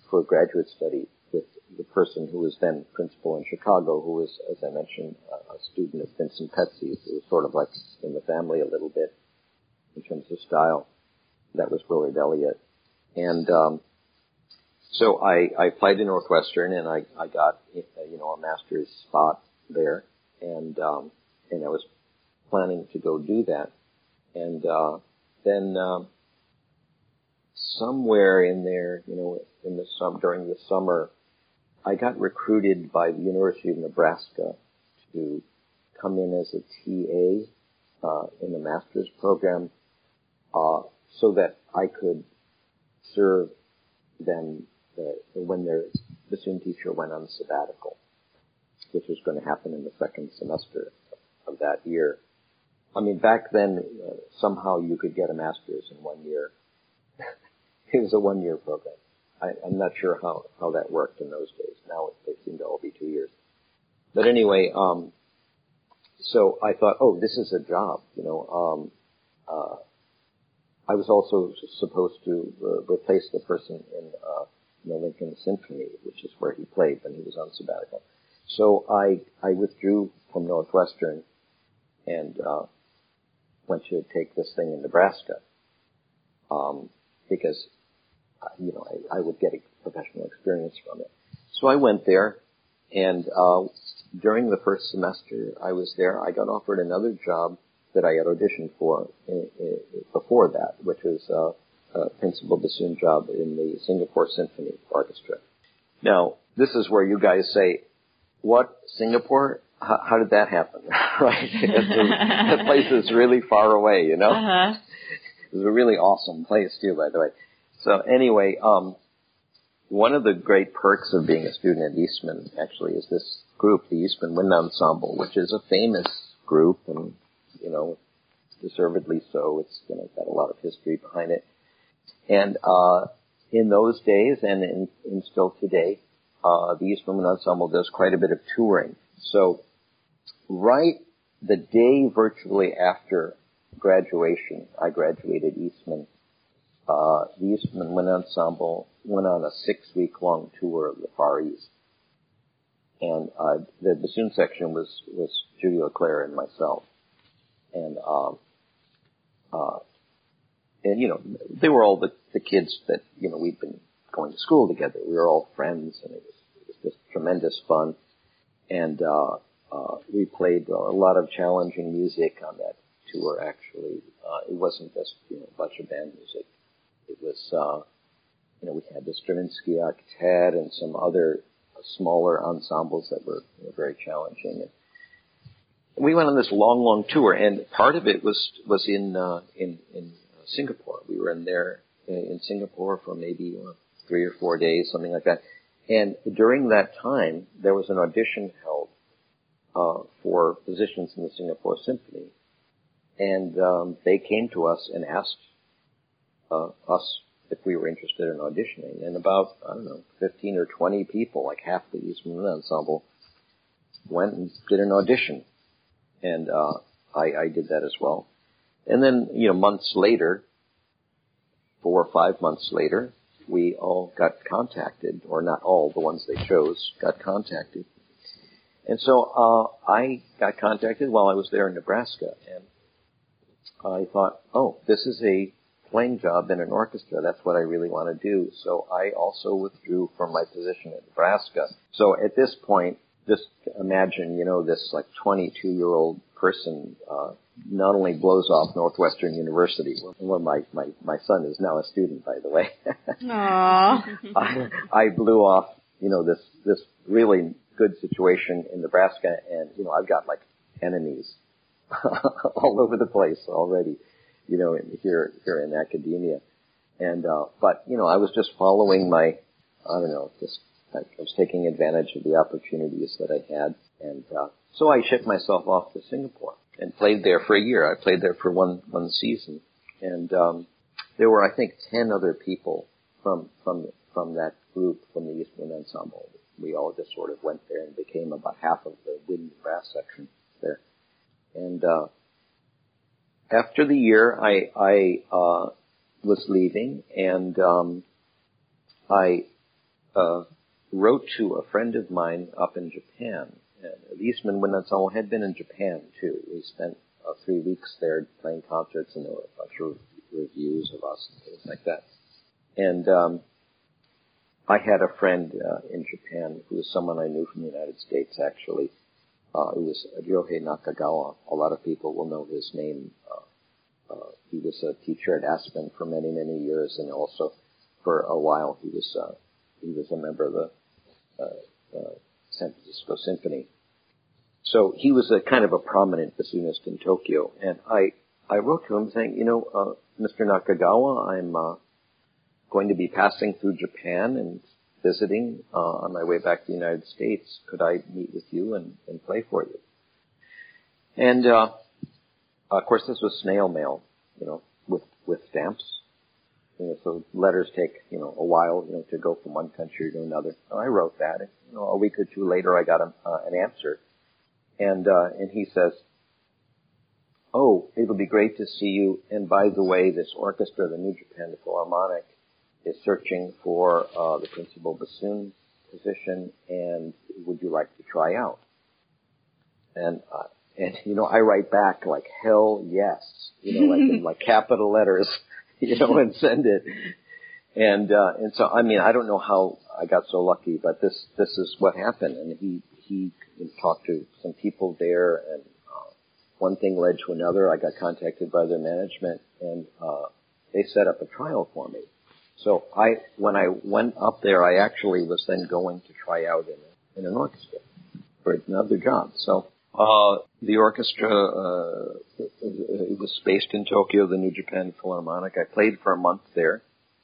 for graduate study with the person who was then principal in Chicago, who was, as I mentioned, a student of Vincent Pezzi. It was sort of like in the family a little bit. in terms of style. That was Willard Elliott. And, um, so I, I applied to Northwestern and I, I got, you know, a master's spot there. And, um, and I was planning to go do that. And, uh, then, um, somewhere in there, you know, in the sum, during the summer, I got recruited by the University of Nebraska to come in as a TA uh, in the master's program uh, so that I could serve them the, when their bassoon teacher went on sabbatical, which was going to happen in the second semester of that year. I mean, back then, uh, somehow you could get a master's in one year. [laughs] it was a one-year program. I, I'm not sure how, how that worked in those days. Now it, they seem to all be two years. But anyway, um, so I thought, oh, this is a job, you know. Um, uh, I was also supposed to uh, replace the person in, uh, the Lincoln Symphony, which is where he played when he was on sabbatical. So I I withdrew from Northwestern and uh, went to take this thing in Nebraska um, because uh, you know I, I would get a professional experience from it. So I went there, and uh, during the first semester I was there, I got offered another job that I had auditioned for in, in, before that, which was uh, a principal bassoon job in the Singapore Symphony Orchestra. Now, this is where you guys say, "What Singapore? How, how did that happen?" [laughs] right? [laughs] that place is really far away, you know. Uh-huh. It was a really awesome place too, by the way. So anyway, um, one of the great perks of being a student at Eastman actually is this group, the Eastman Wind Ensemble, which is a famous group and, you know, deservedly so. It's, you know, got a lot of history behind it. And, uh, in those days and in, in still today, uh, the Eastman Wind Ensemble does quite a bit of touring. So right the day virtually after graduation, I graduated Eastman uh, the Eastman Wind Ensemble went on a six-week-long tour of the Far East, and uh, the bassoon section was was Judy LeClair and myself, and um, uh, and you know they were all the the kids that you know we'd been going to school together. We were all friends, and it was, it was just tremendous fun, and uh, uh, we played a lot of challenging music on that tour. Actually, uh, it wasn't just you know a bunch of band music it was, uh, you know, we had the Stravinsky Octet and some other smaller ensembles that were you know, very challenging. And we went on this long, long tour, and part of it was was in uh, in in Singapore. We were in there in Singapore for maybe uh, three or four days, something like that. And during that time, there was an audition held uh, for positions in the Singapore Symphony, and um, they came to us and asked uh, us if we were interested in auditioning. And about, I don't know, 15 or 20 people, like half the Eastman Ensemble, went and did an audition. And, uh, I, I did that as well. And then, you know, months later, four or five months later, we all got contacted, or not all, the ones they chose got contacted. And so, uh, I got contacted while I was there in Nebraska, and I thought, oh, this is a playing job in an orchestra. That's what I really want to do. So I also withdrew from my position at Nebraska. So at this point, just imagine, you know, this like 22 year old person, uh, not only blows off Northwestern University, well, my, my, my son is now a student, by the way. [laughs] Aww. I, I blew off, you know, this, this really good situation in Nebraska and, you know, I've got like enemies [laughs] all over the place already you know, in, here here in academia. And uh, but you know, I was just following my, I don't know, just I was taking advantage of the opportunities that I had, and uh, so I shipped myself off to Singapore and played there for a year. I played there for one one season, and um, there were I think ten other people from from from that group from the Eastman Ensemble. We all just sort of went there and became about half of the wind and brass section there, and uh, after the year, I, I uh, was leaving, and um, I uh, wrote to a friend of mine up in Japan. And Eastman Ensemble had been in Japan too. We spent uh, three weeks there playing concerts, and there were a bunch of reviews of us and things like that. And um, I had a friend uh, in Japan who was someone I knew from the United States, actually. Uh, it was Ryohei Nakagawa. A lot of people will know his name. Uh, uh, he was a teacher at Aspen for many, many years, and also for a while he was uh, he was a member of the San Francisco Symphony. So he was a kind of a prominent bassoonist in Tokyo, and I I wrote to him saying, you know, uh, Mr. Nakagawa, I'm uh, going to be passing through Japan and visiting uh, on my way back to the United States. Could I meet with you and, and play for you? And uh, of course, this was snail mail, you know, with with stamps. You know, so letters take you know a while, you know, to go from one country to another. So I wrote that, and you know, a week or two later, I got a, uh, an answer, and uh, and he says, "Oh, it'll be great to see you. And by the way, this orchestra, the New Japan Philharmonic, is searching for uh, the principal bassoon position, and would you like to try out?" And uh, and you know, I write back like hell yes, you know, like in [laughs] like capital letters, [laughs] you know, and send it. And uh, and so I mean, I don't know how I got so lucky, but this this is what happened, and he he talked to some people there, and uh, one thing led to another. I got contacted by their management, and uh, they set up a trial for me. So I, when I went up there, I actually was then going to try out in, in an orchestra for another job. So uh, the orchestra uh, it was based in Tokyo, the New Japan Philharmonic. I played for a month there,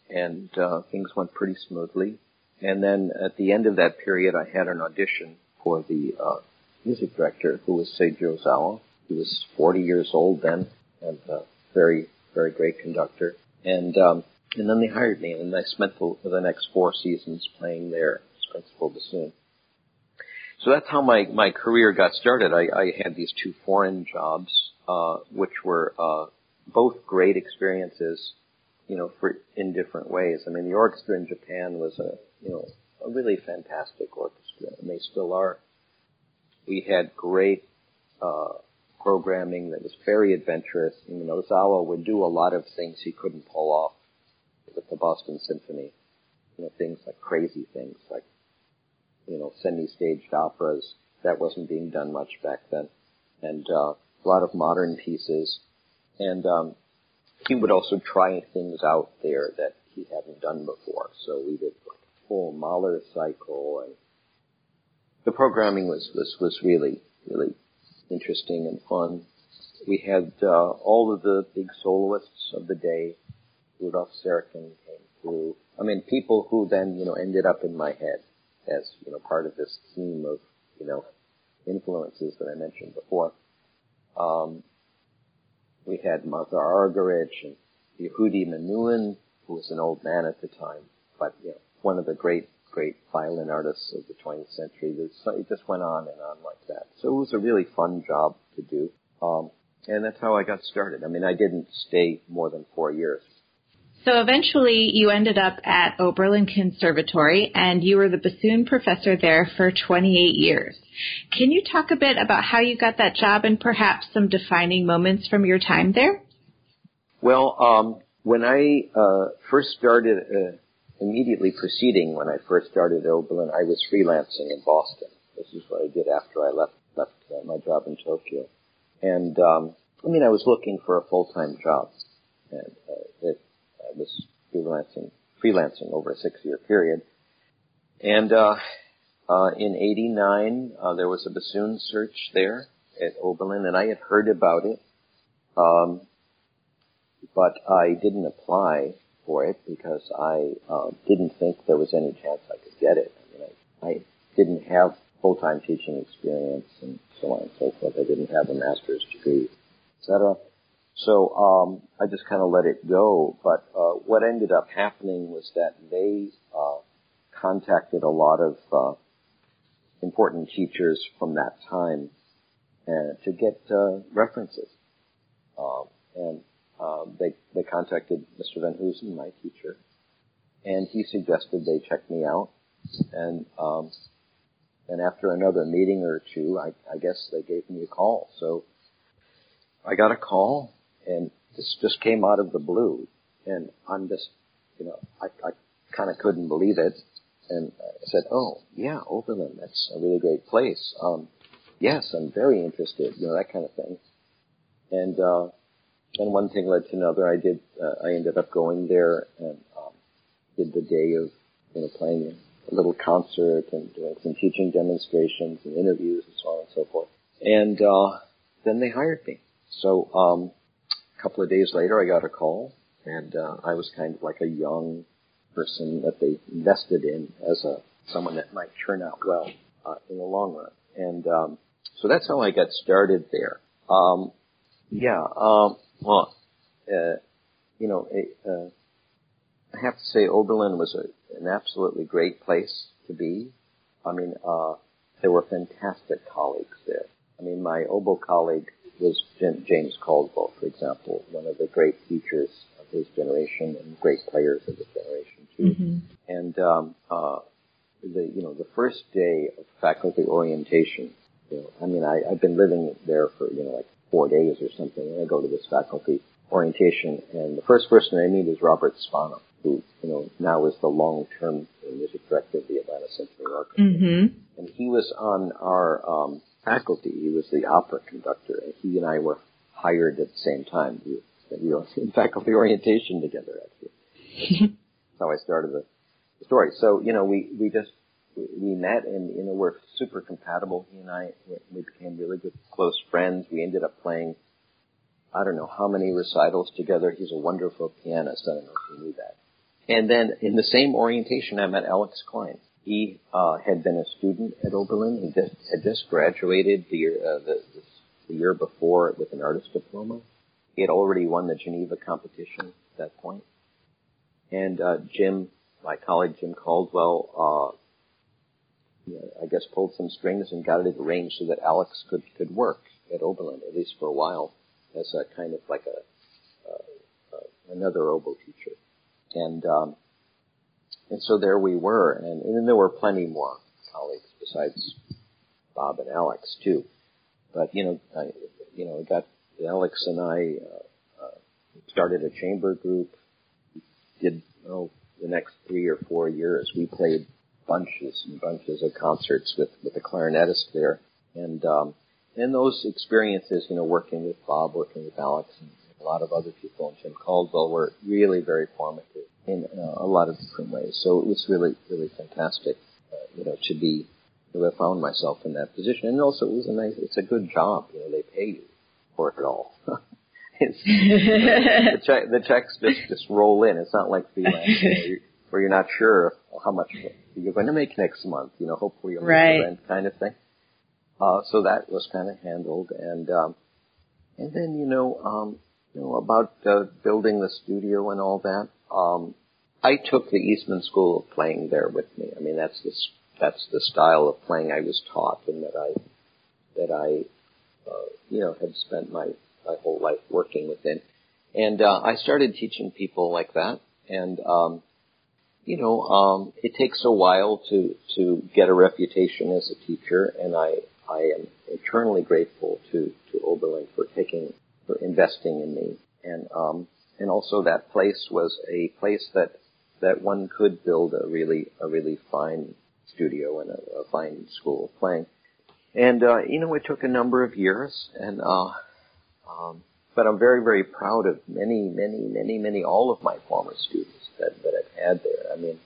and uh, things went pretty smoothly. And then at the end of that period, I had an audition for the uh, music director, who was Seiji Ozawa. He was 40 years old then, and a very, very great conductor. And um, and then they hired me, and I spent the, the next four seasons playing there as principal bassoon. So that's how my, my career got started. I, I had these two foreign jobs, uh, which were uh, both great experiences, you know, for in different ways. I mean, the orchestra in Japan was a, you know, a really fantastic orchestra, and they still are. We had great uh, programming that was very adventurous. You know, Ozawa would do a lot of things he couldn't pull off with the Boston Symphony. You know, things like crazy things, like you know, semi-staged operas. That wasn't being done much back then. And uh, a lot of modern pieces. And um, he would also try things out there that he hadn't done before. So we did like a full Mahler cycle, and the programming was was was really really interesting and fun. We had uh, all of the big soloists of the day. Rudolf Serkin came through. I mean, people who then you know ended up in my head as you know part of this team of you know influences that I mentioned before. Um, we had Martha Argerich and Yehudi Menuhin, who was an old man at the time, but you know, one of the great great violin artists of the 20th century. It just went on and on like that. So it was a really fun job to do. Um, and that's how I got started. I mean, I didn't stay more than four years. So eventually you ended up at Oberlin Conservatory and you were the bassoon professor there for 28 years. Can you talk a bit about how you got that job and perhaps some defining moments from your time there? Well, um, when I uh, first started, uh, immediately preceding when I first started at Oberlin, I was freelancing in Boston. This is what I did after I left left uh, my job in Tokyo, and um, I mean I was looking for a full time job, and uh, it was freelancing, freelancing over a six-year period. And uh, uh, in '89, uh, there was a bassoon search there at Oberlin, and I had heard about it, um, but I didn't apply for it because I uh, didn't think there was any chance I could get it. I mean, I, I didn't have full-time teaching experience and so on and so forth. I didn't have a master's degree, etc. So um, I just kind of let it go. But uh, what ended up happening was that they uh, contacted a lot of uh, important teachers from that time to get uh, references. Um, and um, they they contacted Mr. Van Hoesen, my teacher, and he suggested they check me out. And um, and after another meeting or two, I, I guess they gave me a call. So I got a call, and this just came out of the blue, and I'm just, you know, I, I kind of couldn't believe it, and I said, "Oh, yeah, Oberlin, that's a really great place. Um, yes, I'm very interested, you know, that kind of thing." And uh, and one thing led to another. I did. Uh, I ended up going there and um, did the day of you know playing a little concert and doing some teaching demonstrations and interviews and so on and so forth. And uh, then they hired me. So um, couple of days later, I got a call, and uh, I was kind of like a young person that they invested in as a someone that might turn out well uh, in the long run. And um, so that's how I got started there. Um, yeah. Um, well, uh, you know, uh, I have to say Oberlin was a, an absolutely great place to be. I mean, uh, there were fantastic colleagues there. I mean, my oboe colleague was James Caldwell, for example, one of the great teachers of his generation and great players of his generation too. Mm-hmm. And um, uh, the you know the first day of faculty orientation, you know, I mean, I, I've been living there for you know like four days or something, and I go to this faculty orientation, and the first person I meet is Robert Spano, who you know now is the long-term music director of the Atlanta Symphony Orchestra, mm-hmm. and he was on our um, faculty. He was the opera conductor, he and I were hired at the same time. We, we were in faculty orientation together, actually. [laughs] That's how I started the, the story. So you know, we we just we met and you know we're super compatible. He and I we became really good close friends. We ended up playing I don't know how many recitals together. He's a wonderful pianist. I don't know if you knew that. And then in the same orientation, I met Alex Klein. He uh, had been a student at Oberlin. He just had just graduated the year uh, the, the, the year before with an artist diploma. He had already won the Geneva competition at that point. And uh, Jim, my colleague Jim Caldwell, uh, I guess pulled some strings and got it arranged so that Alex could could work at Oberlin at least for a while as a kind of like a uh, uh, another oboe teacher, and um, and so there we were, and, and then there were plenty more colleagues besides Bob and Alex too, but you know I you know got Alex and I uh, uh, started a chamber group, did oh the next three or four years we played bunches and bunches of concerts with, with the clarinetist there. And, um, and those experiences, you know, working with Bob, working with Alex and a lot of other people and Jim Caldwell were really very formative in uh, a lot of different ways. So it was really, really fantastic, uh, you know, to be, to have found myself in that position. And also it was a nice, it's a good job, you know, they pay you for it all. [laughs] it's, [laughs] the, check, the checks just, just roll in. It's not like freelance, you know, where you're not sure how much you're going to make next month. You know, hopefully you'll right. make the rent kind of thing. Uh, so that was kind of handled, and um, and then you know, um, you know about uh, building the studio and all that. Um, I took the Eastman School of Playing there with me. I mean, that's the that's the style of playing I was taught, and that I that I uh, you know had spent my my whole life working within. And uh, I started teaching people like that, and um, you know, um, it takes a while to to get a reputation as a teacher, and I I am eternally grateful to to Oberlin for taking for investing in me, and um, and also that place was a place that that one could build a really a really fine studio and a, a fine school of playing, and uh, you know, it took a number of years, and uh, um, but I'm very very proud of many many many many all of my former students that, that I've had there. I mean,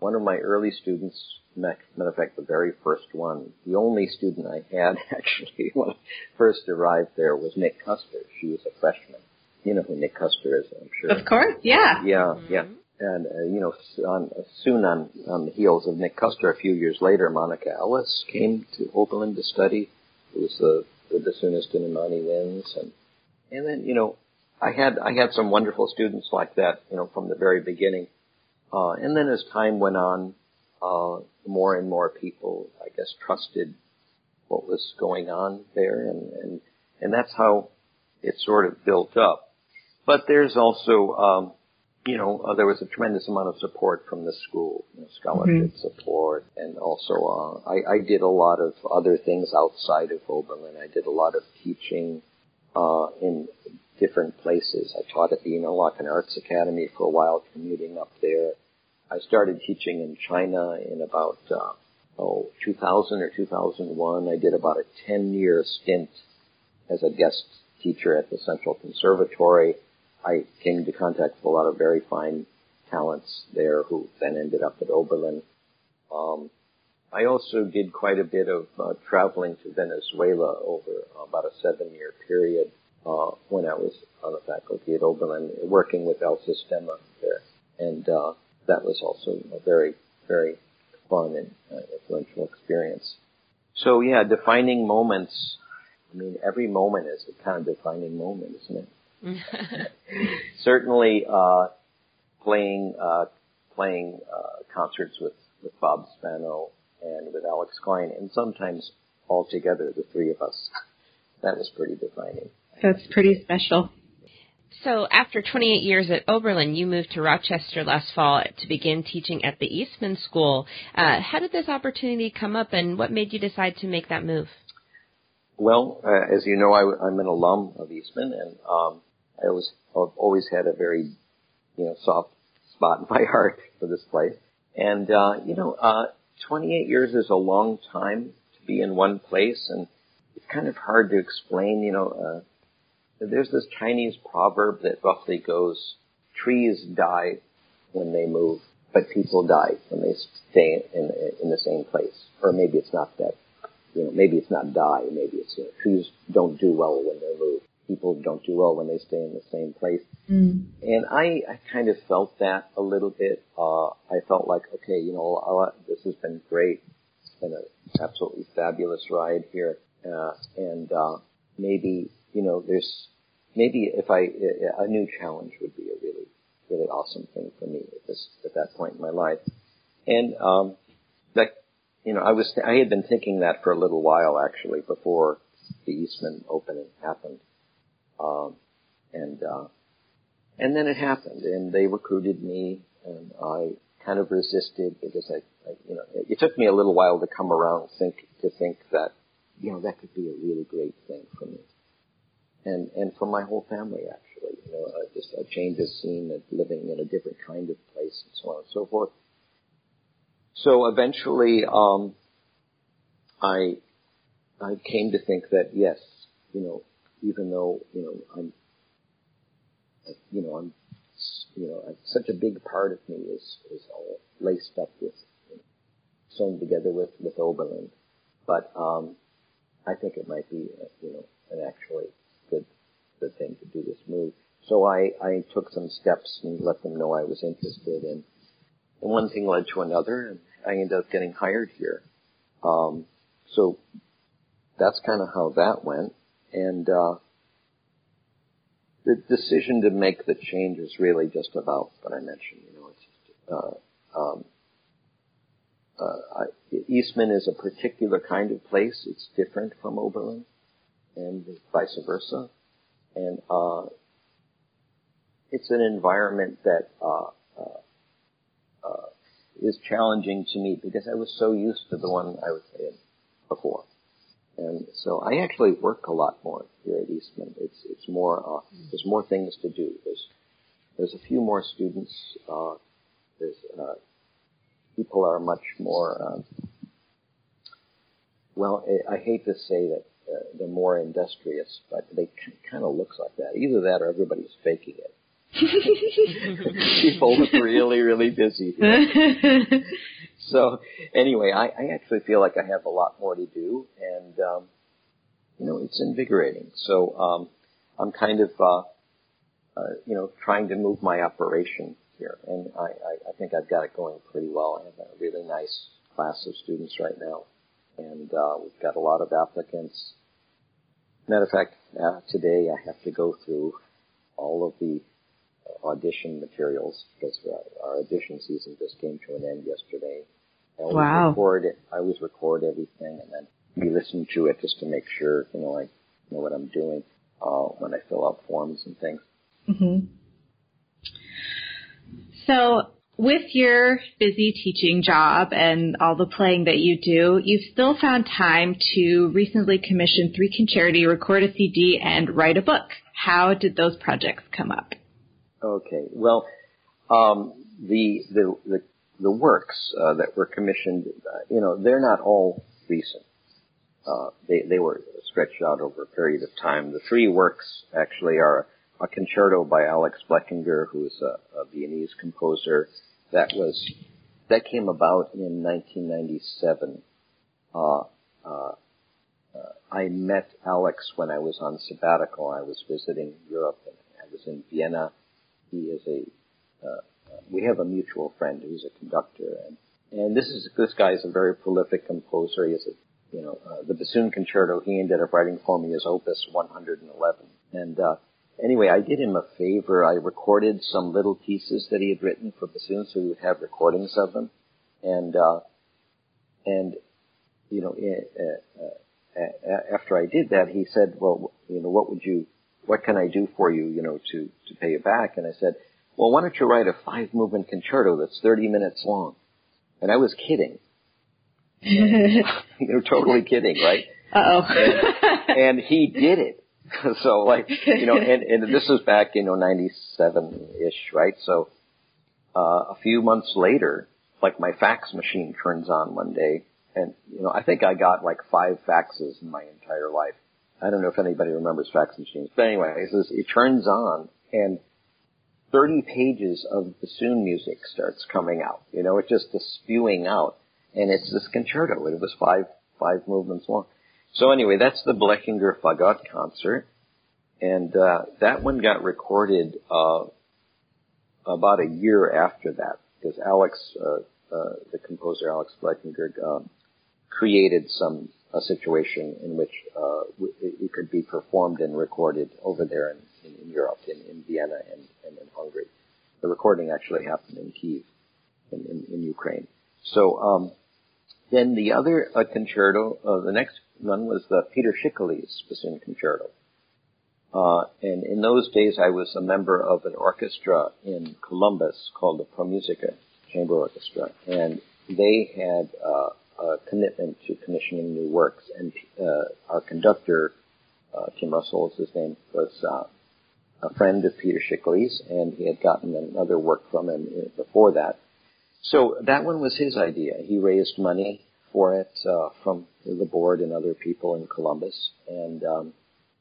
one of my early students, matter of fact, the very first one, the only student I had [laughs] actually when I first arrived there was Nick Kuster. She was a freshman. You know who Nick Kuster is, I'm sure. Of course, yeah. Yeah, mm-hmm. yeah. And, uh, you know, on, soon on, on the heels of Nick Kuster, a few years later, Monica Ellis came to Oberlin to study. It was the, the bassoonist in Imani Winds. And, and then, you know, I had I had some wonderful students like that, you know, from the very beginning. Uh, and then as time went on, uh, more and more people, I guess, trusted what was going on there, and and and that's how it sort of built up. But there's also, um, you know, uh, there was a tremendous amount of support from the school, you know, scholarship mm-hmm. support, and also uh, I, I did a lot of other things outside of Oberlin. I did a lot of teaching uh, in different places. I taught at the Interlochen Arts Academy for a while, commuting up there. I started teaching in China in about uh, oh 2000 or 2001. I did about a 10 year stint as a guest teacher at the Central Conservatory. I came into contact with a lot of very fine talents there who then ended up at Oberlin. Um, I also did quite a bit of uh, traveling to Venezuela over about a seven-year period uh, when I was on the faculty at Oberlin, working with El Sistema there, and uh, that was also a very, very fun and uh, influential experience. So yeah, defining moments. I mean, every moment is a kind of defining moment, isn't it? [laughs] Certainly, uh, playing uh, playing uh, concerts with with Bob Spano and with Alex Klein, and sometimes all together, the three of us. [laughs] that was pretty defining. That's pretty special. So, after 28 years at Oberlin, you moved to Rochester last fall to begin teaching at the Eastman School. Uh, how did this opportunity come up, and what made you decide to make that move? Well, uh, as you know, I, am an alum of Eastman, and um, I was I've always had a very, you know, soft spot in [laughs] my heart for this place. And uh, you know, uh, 28 years is a long time to be in one place, and it's kind of hard to explain. You know, uh, there's this Chinese proverb that roughly goes, "Trees die when they move, but people die when they stay in in the same place." Or maybe it's not that. You know, maybe it's not die. Maybe it's you know, trees don't do well when they move. People don't do well when they stay in the same place. Mm. And I, I kind of felt that a little bit. Uh, I felt like, okay, you know, I'll, this has been great. It's been an absolutely fabulous ride here. Uh, and, uh, maybe, you know, there's, maybe if I, a new challenge would be a really, really awesome thing for me at this, at that point in my life. And, um, that, you know, I was, I had been thinking that for a little while actually before the Eastman opening happened. Um, and, uh, and then it happened, and they recruited me, and I kind of resisted because I, I you know, it, it took me a little while to come around think to think that, you know, that could be a really great thing for me, and and for my whole family actually, you know, uh, just a change of scene, of living in a different kind of place, and so on and so forth. So eventually, um, I I came to think that yes, you know, even though you know I'm you know, I'm, you know, such a big part of me is, is all laced up with, you know, sewn together with, with Oberlin. But, um, I think it might be, uh, you know, an actually good, good thing to do this move. So I, I took some steps and let them know I was interested and, and one thing led to another and I ended up getting hired here. Um, so that's kind of how that went. And, uh, the decision to make the change is really just about what I mentioned. You know, it's uh, um, uh, I, Eastman is a particular kind of place. It's different from Oberlin, and vice versa. And uh, it's an environment that uh, uh, uh, is challenging to me because I was so used to the one I was in before. And so I actually work a lot more here at Eastman. It's it's more uh, there's more things to do. There's there's a few more students. Uh, there's uh, people are much more. Um, well, I hate to say that uh, they're more industrious, but they kind of looks like that. Either that or everybody's faking it. [laughs] people look really, really busy. [laughs] [laughs] so anyway, I, I actually feel like I have a lot more to do, and um, you know, it's invigorating. So um, I'm kind of, uh, uh, you know, trying to move my operation here, and I, I, I think I've got it going pretty well. I have a really nice class of students right now, and uh, we've got a lot of applicants. Matter of fact, uh, today I have to go through all of the audition materials because our audition season just came to an end yesterday. I always wow. record it. I always record everything and then we listen to it just to make sure, you know, I know what I'm doing uh, when I fill out forms and things. Mm-hmm. So with your busy teaching job and all the playing that you do, you've still found time to recently commission three concerti, record a CD, and write a book. How did those projects come up? Okay, well, um, the, the, the the works uh, that were commissioned, uh, you know, they're not all recent. Uh, they they were stretched out over a period of time. The three works actually are a concerto by Alex Blechinger, who is a, a Viennese composer. That was that came about in 1997. Uh, uh, I met Alex when I was on sabbatical. I was visiting Europe, and I was in Vienna. He is a we have a mutual friend who's a conductor, and and this is this guy is a very prolific composer. He has a you know uh, the bassoon concerto. He ended up writing for me is Opus 111, and uh, anyway, I did him a favor. I recorded some little pieces that he had written for bassoon, so we would have recordings of them, and uh, and you know uh, uh, after I did that, he said, well, you know, what would you, what can I do for you, you know, to to pay you back? And I said well, why don't you write a five movement concerto that's 30 minutes long? And I was kidding. [laughs] You're totally kidding, right? Uh-oh. and, and he did it. [laughs] so like, you know, and, and this was back, you know, 97-ish, right? So, uh, a few months later, like my fax machine turns on one day and, you know, I think I got like five faxes in my entire life. I don't know if anybody remembers fax machines, but anyway, it turns on and 30 pages of bassoon music starts coming out. You know, it's just the spewing out. And it's this concerto. It was five, five movements long. So anyway, that's the Blechinger Fagot concert. And, uh, that one got recorded, uh, about a year after that because Alex, uh, uh, the composer Alex Blechinger, um, created some, a situation in which, uh, it could be performed and recorded over there in, in, in Europe, in, in Vienna and and in Hungary. The recording actually happened in Kiev, in, in, in Ukraine. So um, then the other uh, concerto, uh, the next one was the Peter Schickele's bassoon concerto. Uh, and in those days, I was a member of an orchestra in Columbus called the ProMusica Chamber Orchestra, and they had uh, a commitment to commissioning new works. And uh, our conductor, uh, Tim Russell is his name, was uh, a friend of Peter Schickele's, and he had gotten another work from him before that. So that one was his idea. He raised money for it uh, from the board and other people in Columbus, and um,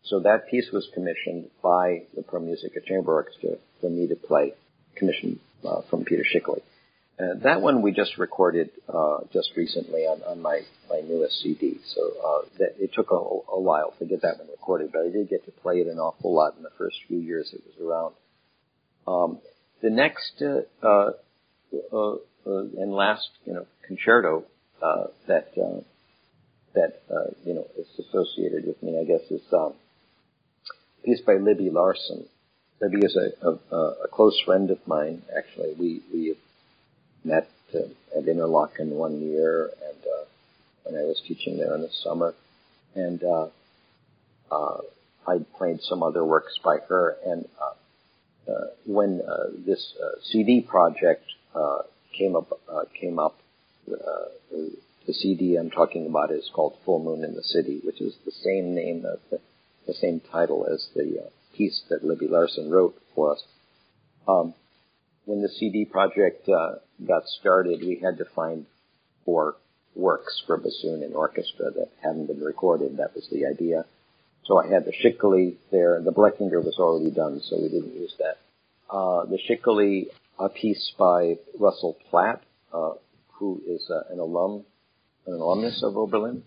so that piece was commissioned by the ProMusica Chamber Orchestra for me to play, commissioned uh, from Peter Schickele. Uh, that one we just recorded uh, just recently on, on my, my newest CD. So uh, that, it took a, a while to get that one recorded, but I did get to play it an awful lot in the first few years it was around. Um, the next uh, uh, uh, uh, and last, you know, concerto uh, that uh, that uh, you know is associated with me, I guess, is um, a piece by Libby Larsen. Libby is a, a, a close friend of mine. Actually, we we met uh, at Interlochen one year, and uh, when I was teaching there in the summer, and uh, uh, I played some other works by her. And uh, uh, when uh, this uh, CD project uh, came up, uh, came up, uh, the CD I'm talking about is called Full Moon in the City, which is the same name of the, the same title as the uh, piece that Libby Larsen wrote for us. Um, when the CD project uh, got started, we had to find four works for bassoon and orchestra that hadn't been recorded. That was the idea. So I had the Schickele there. And the Blechinger was already done, so we didn't use that. Uh, the Schickele, a piece by Russell Platt, uh, who is uh, an alum, an alumnus of Oberlin,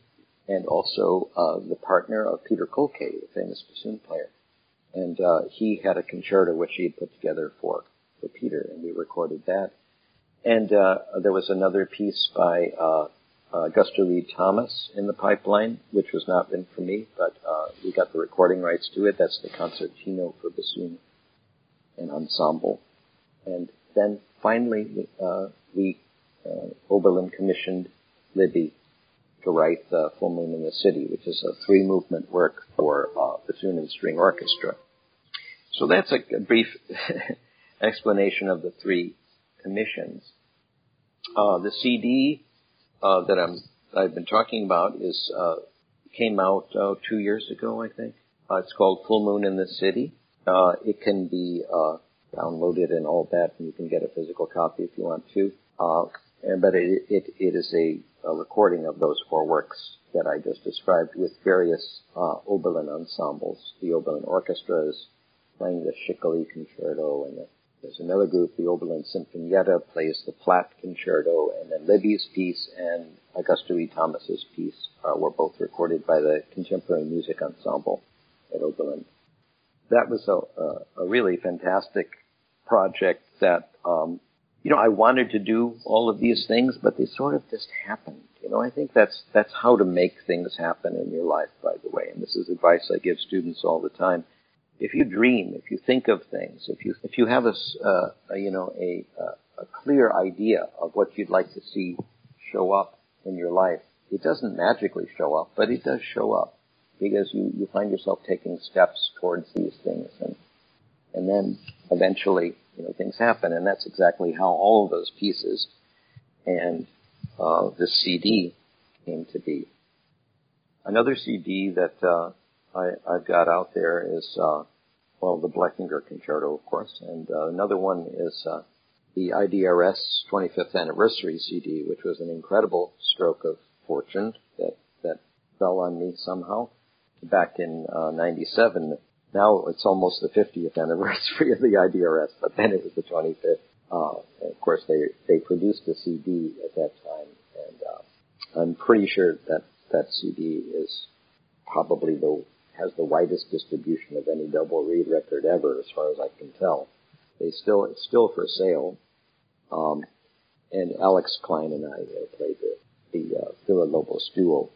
and also uh, the partner of Peter Kolkay, the famous bassoon player. And uh, he had a concerto which he had put together for for Peter, and we recorded that. And uh, there was another piece by uh, uh, Read Thomas in the pipeline, which was not written for me, but uh, we got the recording rights to it. That's the concertino for bassoon and ensemble. And then finally, uh, we uh, Oberlin commissioned Libby to write the Full Moon in the City, which is a three-movement work for uh, bassoon and string orchestra. So that's a, a brief [laughs] explanation of the three commissions. Uh, the CD uh, that I'm I've been talking about is uh, came out uh, two years ago, I think. Uh, it's called Full Moon in the City. Uh, it can be uh, downloaded and all that, and you can get a physical copy if you want to. Uh, and, but it, it, it is a, a, recording of those four works that I just described with various uh, Oberlin ensembles. The Oberlin Orchestra is playing the Schickele Concerto, and the, there's another group, the Oberlin Sinfonietta, plays the Platt Concerto, and then Libby's piece and Augusta E. Thomas's piece uh, were both recorded by the Contemporary Music Ensemble at Oberlin. That was a, a, a really fantastic project that um, you know, I wanted to do all of these things, but they sort of just happened. You know, I think that's that's how to make things happen in your life, by the way. And this is advice I give students all the time. If you dream, if you think of things, if you if you have a, uh, a you know a, a clear idea of what you'd like to see show up in your life, it doesn't magically show up, but it does show up because you you find yourself taking steps towards these things, and and then eventually you know, things happen. And that's exactly how all of those pieces and uh, this CD came to be. Another CD that uh, I, I've got out there is, uh, well, the Blechinger Concerto, of course, and uh, another one is uh, the IDRS 25th anniversary CD, which was an incredible stroke of fortune that that fell on me somehow back in uh, '97 now it's almost the 50th anniversary of the IDRS, but then it was the 25th. Uh, of course, they they produced a CD at that time, and uh, I'm pretty sure that that CD is probably the has the widest distribution of any double reed record ever, as far as I can tell. They still it's still for sale, um, and Alex Klein and I uh, played the the uh, Villa Lobos duo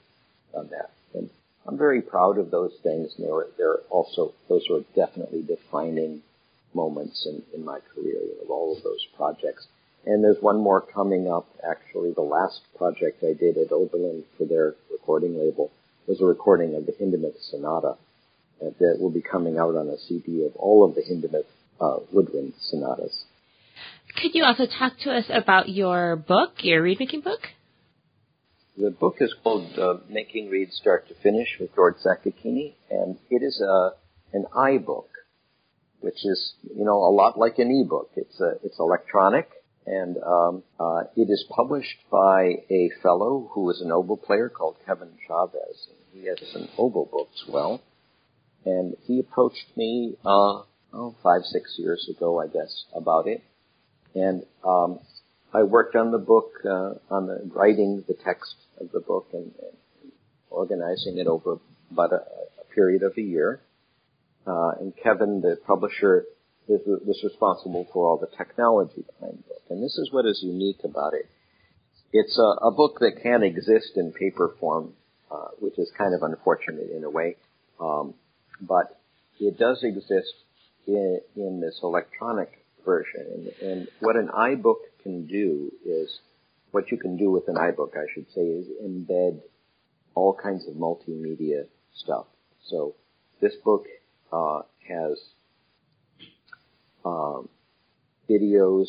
on that. And I'm very proud of those things. And they're, they're also, those were definitely defining moments in, in my career of all of those projects. And there's one more coming up, actually. The last project I did at Oberlin for their recording label was a recording of the Hindemith Sonata that will be coming out on a CD of all of the Hindemith uh, woodwind sonatas. Could you also talk to us about your book, your reed making book? The book is called uh, Making Reeds Start to Finish with George Sakakeeny, and it is a an iBook, which is you know a lot like an e-book. It's a, it's electronic, and um, uh, it is published by a fellow who is an oboe player called Kevin Chavez. He has an oboe books well, and he approached me uh, oh, five six years ago, I guess, about it, and um, I worked on the book, uh, on the writing the text of the book and, and organizing it over about a, a period of a year. Uh, and Kevin, the publisher, is, was responsible for all the technology behind the book. And this is what is unique about it. It's a, a book that can't exist in paper form, uh, which is kind of unfortunate in a way. Um, but it does exist in, in this electronic version. And, and what an iBook can do is, what you can do with an iBook, I should say, is embed all kinds of multimedia stuff. So this book uh, has um, videos,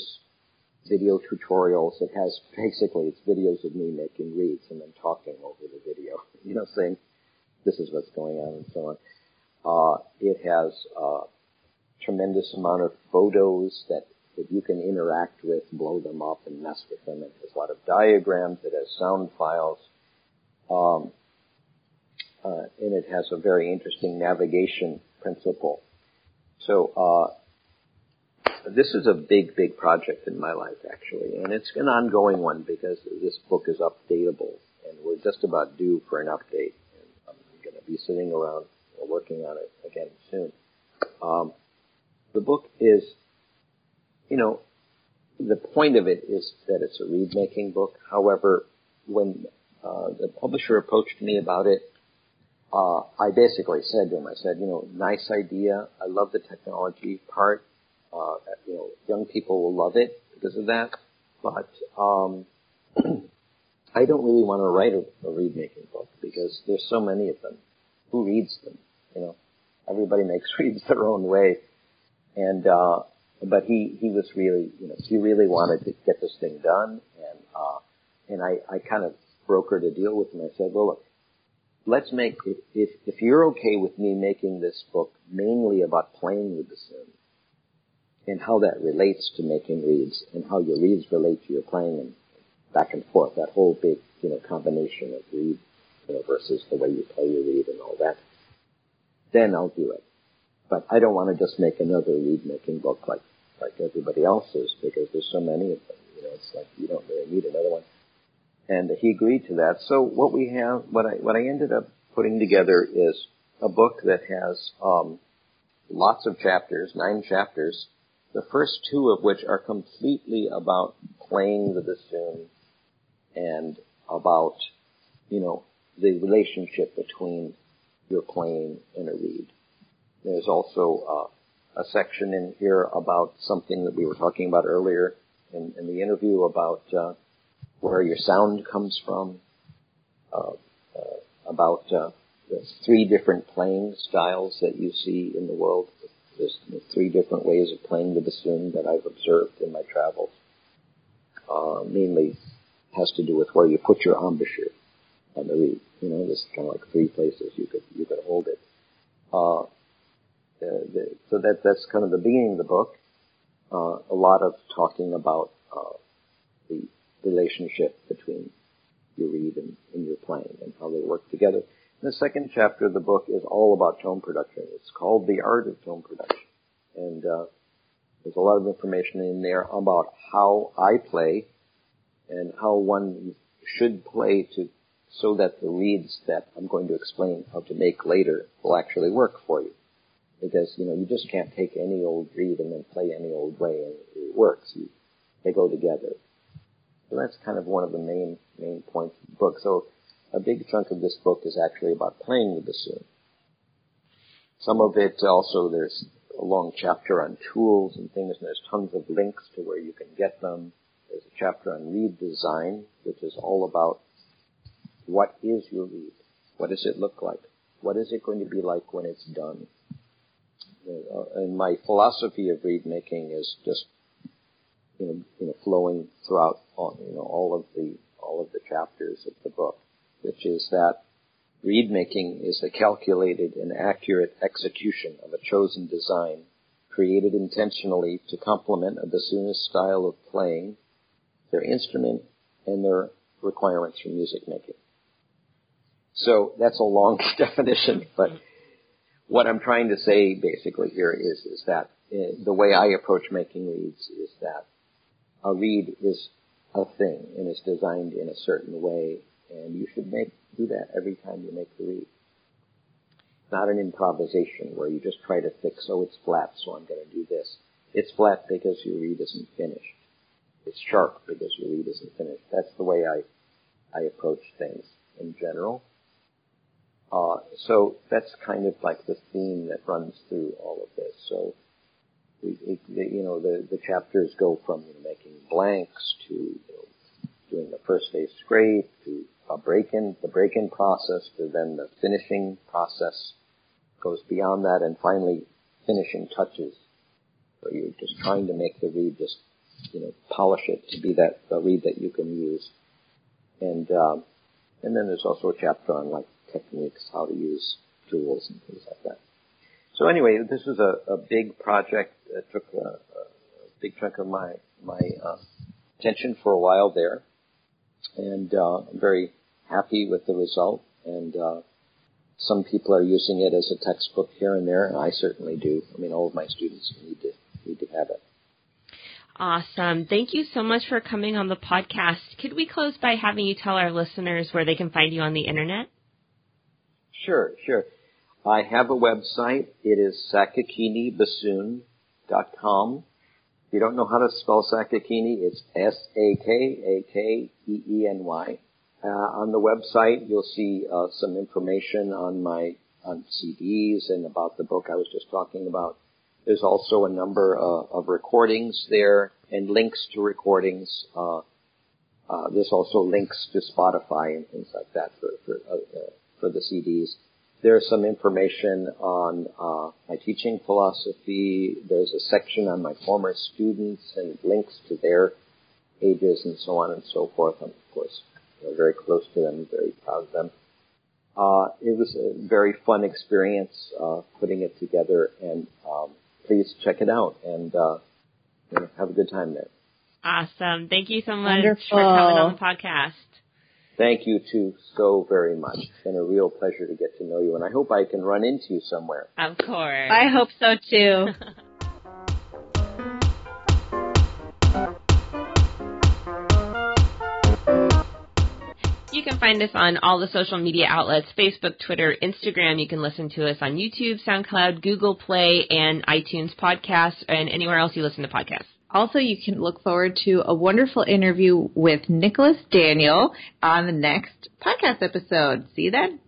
video tutorials. It has basically it's videos of me making reeds and then talking over the video. [laughs] You know, saying this is what's going on and so on. Uh, it has uh, tremendous amount of photos that, that you can interact with, blow them up and mess with them. It has a lot of diagrams. It has sound files. Um, uh, and it has a very interesting navigation principle. So, uh, this is a big, big project in my life, actually, and it's an ongoing one because this book is updatable, and we're just about due for an update. And I'm going to be sitting around working on it again soon. Um, the book is, you know, the point of it is that it's a reed making book. However, when uh, the publisher approached me about it, uh, I basically said to him, I said, you know, nice idea. I love the technology part. Uh, you know, young people will love it because of that. But um, [clears throat] I don't really want to write a, a reed making book because there's so many of them. Who reads them? You know, everybody makes [laughs] reeds their own way. And, uh, but he he was really you know he really wanted to get this thing done, and uh, and I I kind of brokered a deal with him. I said, well, look, let's make if if you're okay with me making this book mainly about playing with the sim and how that relates to making reeds and how your reeds relate to your playing and back and forth that whole big you know combination of reed you know versus the way you play your reed and all that then I'll do it but I don't want to just make another reed making book like like everybody else's because there's so many of them you know it's like you don't really need another one and he agreed to that. So what we have, what I what I ended up putting together is a book that has um, lots of chapters, nine chapters. The first two of which are completely about playing the bassoon and about you know the relationship between your playing and a reed. There's also uh, a section in here about something that we were talking about earlier in, in the interview about uh, where your sound comes from, uh, uh, about uh, the three different playing styles that you see in the world. There's three different ways of playing the bassoon that I've observed in my travels. Uh, mainly has to do with where you put your embouchure on the reed. You know, there's kind of like three places you could you could hold it. Uh, the, so that that's kind of the beginning of the book. Uh, a lot of talking about uh, the relationship between your reed and, and your playing and how they work together. The second chapter of the book is all about tone production. It's called The Art of Tone Production. And uh, there's a lot of information in there about how I play and how one should play to so that the reeds that I'm going to explain how to make later will actually work for you. Because, you know, you just can't take any old reed and then play any old way and it works. You, they go together. So that's kind of one of the main main points of the book. So a big chunk of this book is actually about playing with the bassoon. Some of it also there's a long chapter on tools and things, and there's tons of links to where you can get them. There's a chapter on reed design, which is all about what is your reed? What does it look like? What is it going to be like when it's done? And my philosophy of reed making is just you know, you know, flowing throughout all, you know, all of the, all of the chapters of the book, which is that reed making is a calculated and accurate execution of a chosen design created intentionally to complement a bassoonist style of playing, their instrument, and their requirements for music making. So that's a long [laughs] definition, but what I'm trying to say basically here is, is that uh, the way I approach making reeds is that a reed is a thing and is designed in a certain way, and you should make do that every time you make the reed. Not an improvisation where you just try to fix, oh, it's flat, so I'm going to do this. It's flat because your reed isn't finished. It's sharp because your reed isn't finished. That's the way I I approach things in general. Uh, so that's kind of like the theme that runs through all of this. So it, it, you know, the, the chapters go from you know, making blanks to you know, doing the first phase scrape to a break-in, the break-in process to then the finishing process goes beyond that and finally finishing touches where you're just trying to make the reed just, you know, polish it to be that, the reed that you can use. And, um, and then there's also a chapter on like techniques, how to use tools and things like that. So anyway, this is a, a big project that took a, a, big chunk of my my uh, attention for a while there, and uh, very happy with the result. And uh, some people are using it as a textbook here and there, and I certainly do. I mean, all of my students need to need to have it. Awesome. Thank you so much for coming on the podcast. Could we close by having you tell our listeners where they can find you on the internet? Sure, sure. I have a website. It is sakakeeny.bassoon.com. If you don't know how to spell Sakakeeny, it's S-A-K-A-K-E-E-N-Y. Uh, on the website, you'll see uh, some information on my on CDs and about the book I was just talking about. There's also a number uh, of recordings there and links to recordings. Uh, uh, there's also links to Spotify and things like that for for, uh, for the CDs. there's some information on my teaching philosophy. There's a section on my former students and links to their ages and so on and so forth. Of course, know, very close to them, very proud of them. Uh, it was a very fun experience uh, putting it together, and um, please check it out and uh, you know, have a good time there. Awesome. Thank you so much Wonderful. for coming on the podcast. Thank you too so very much. It's been a real pleasure to get to know you, and I hope I can run into you somewhere. Of course. I hope so too. [laughs] You can find us on all the social media outlets Facebook, Twitter, Instagram. You can listen to us on YouTube, SoundCloud, Google Play, and iTunes podcasts, and anywhere else you listen to podcasts. Also, you can look forward to a wonderful interview with Nicholas Daniel on the next podcast episode. See you then.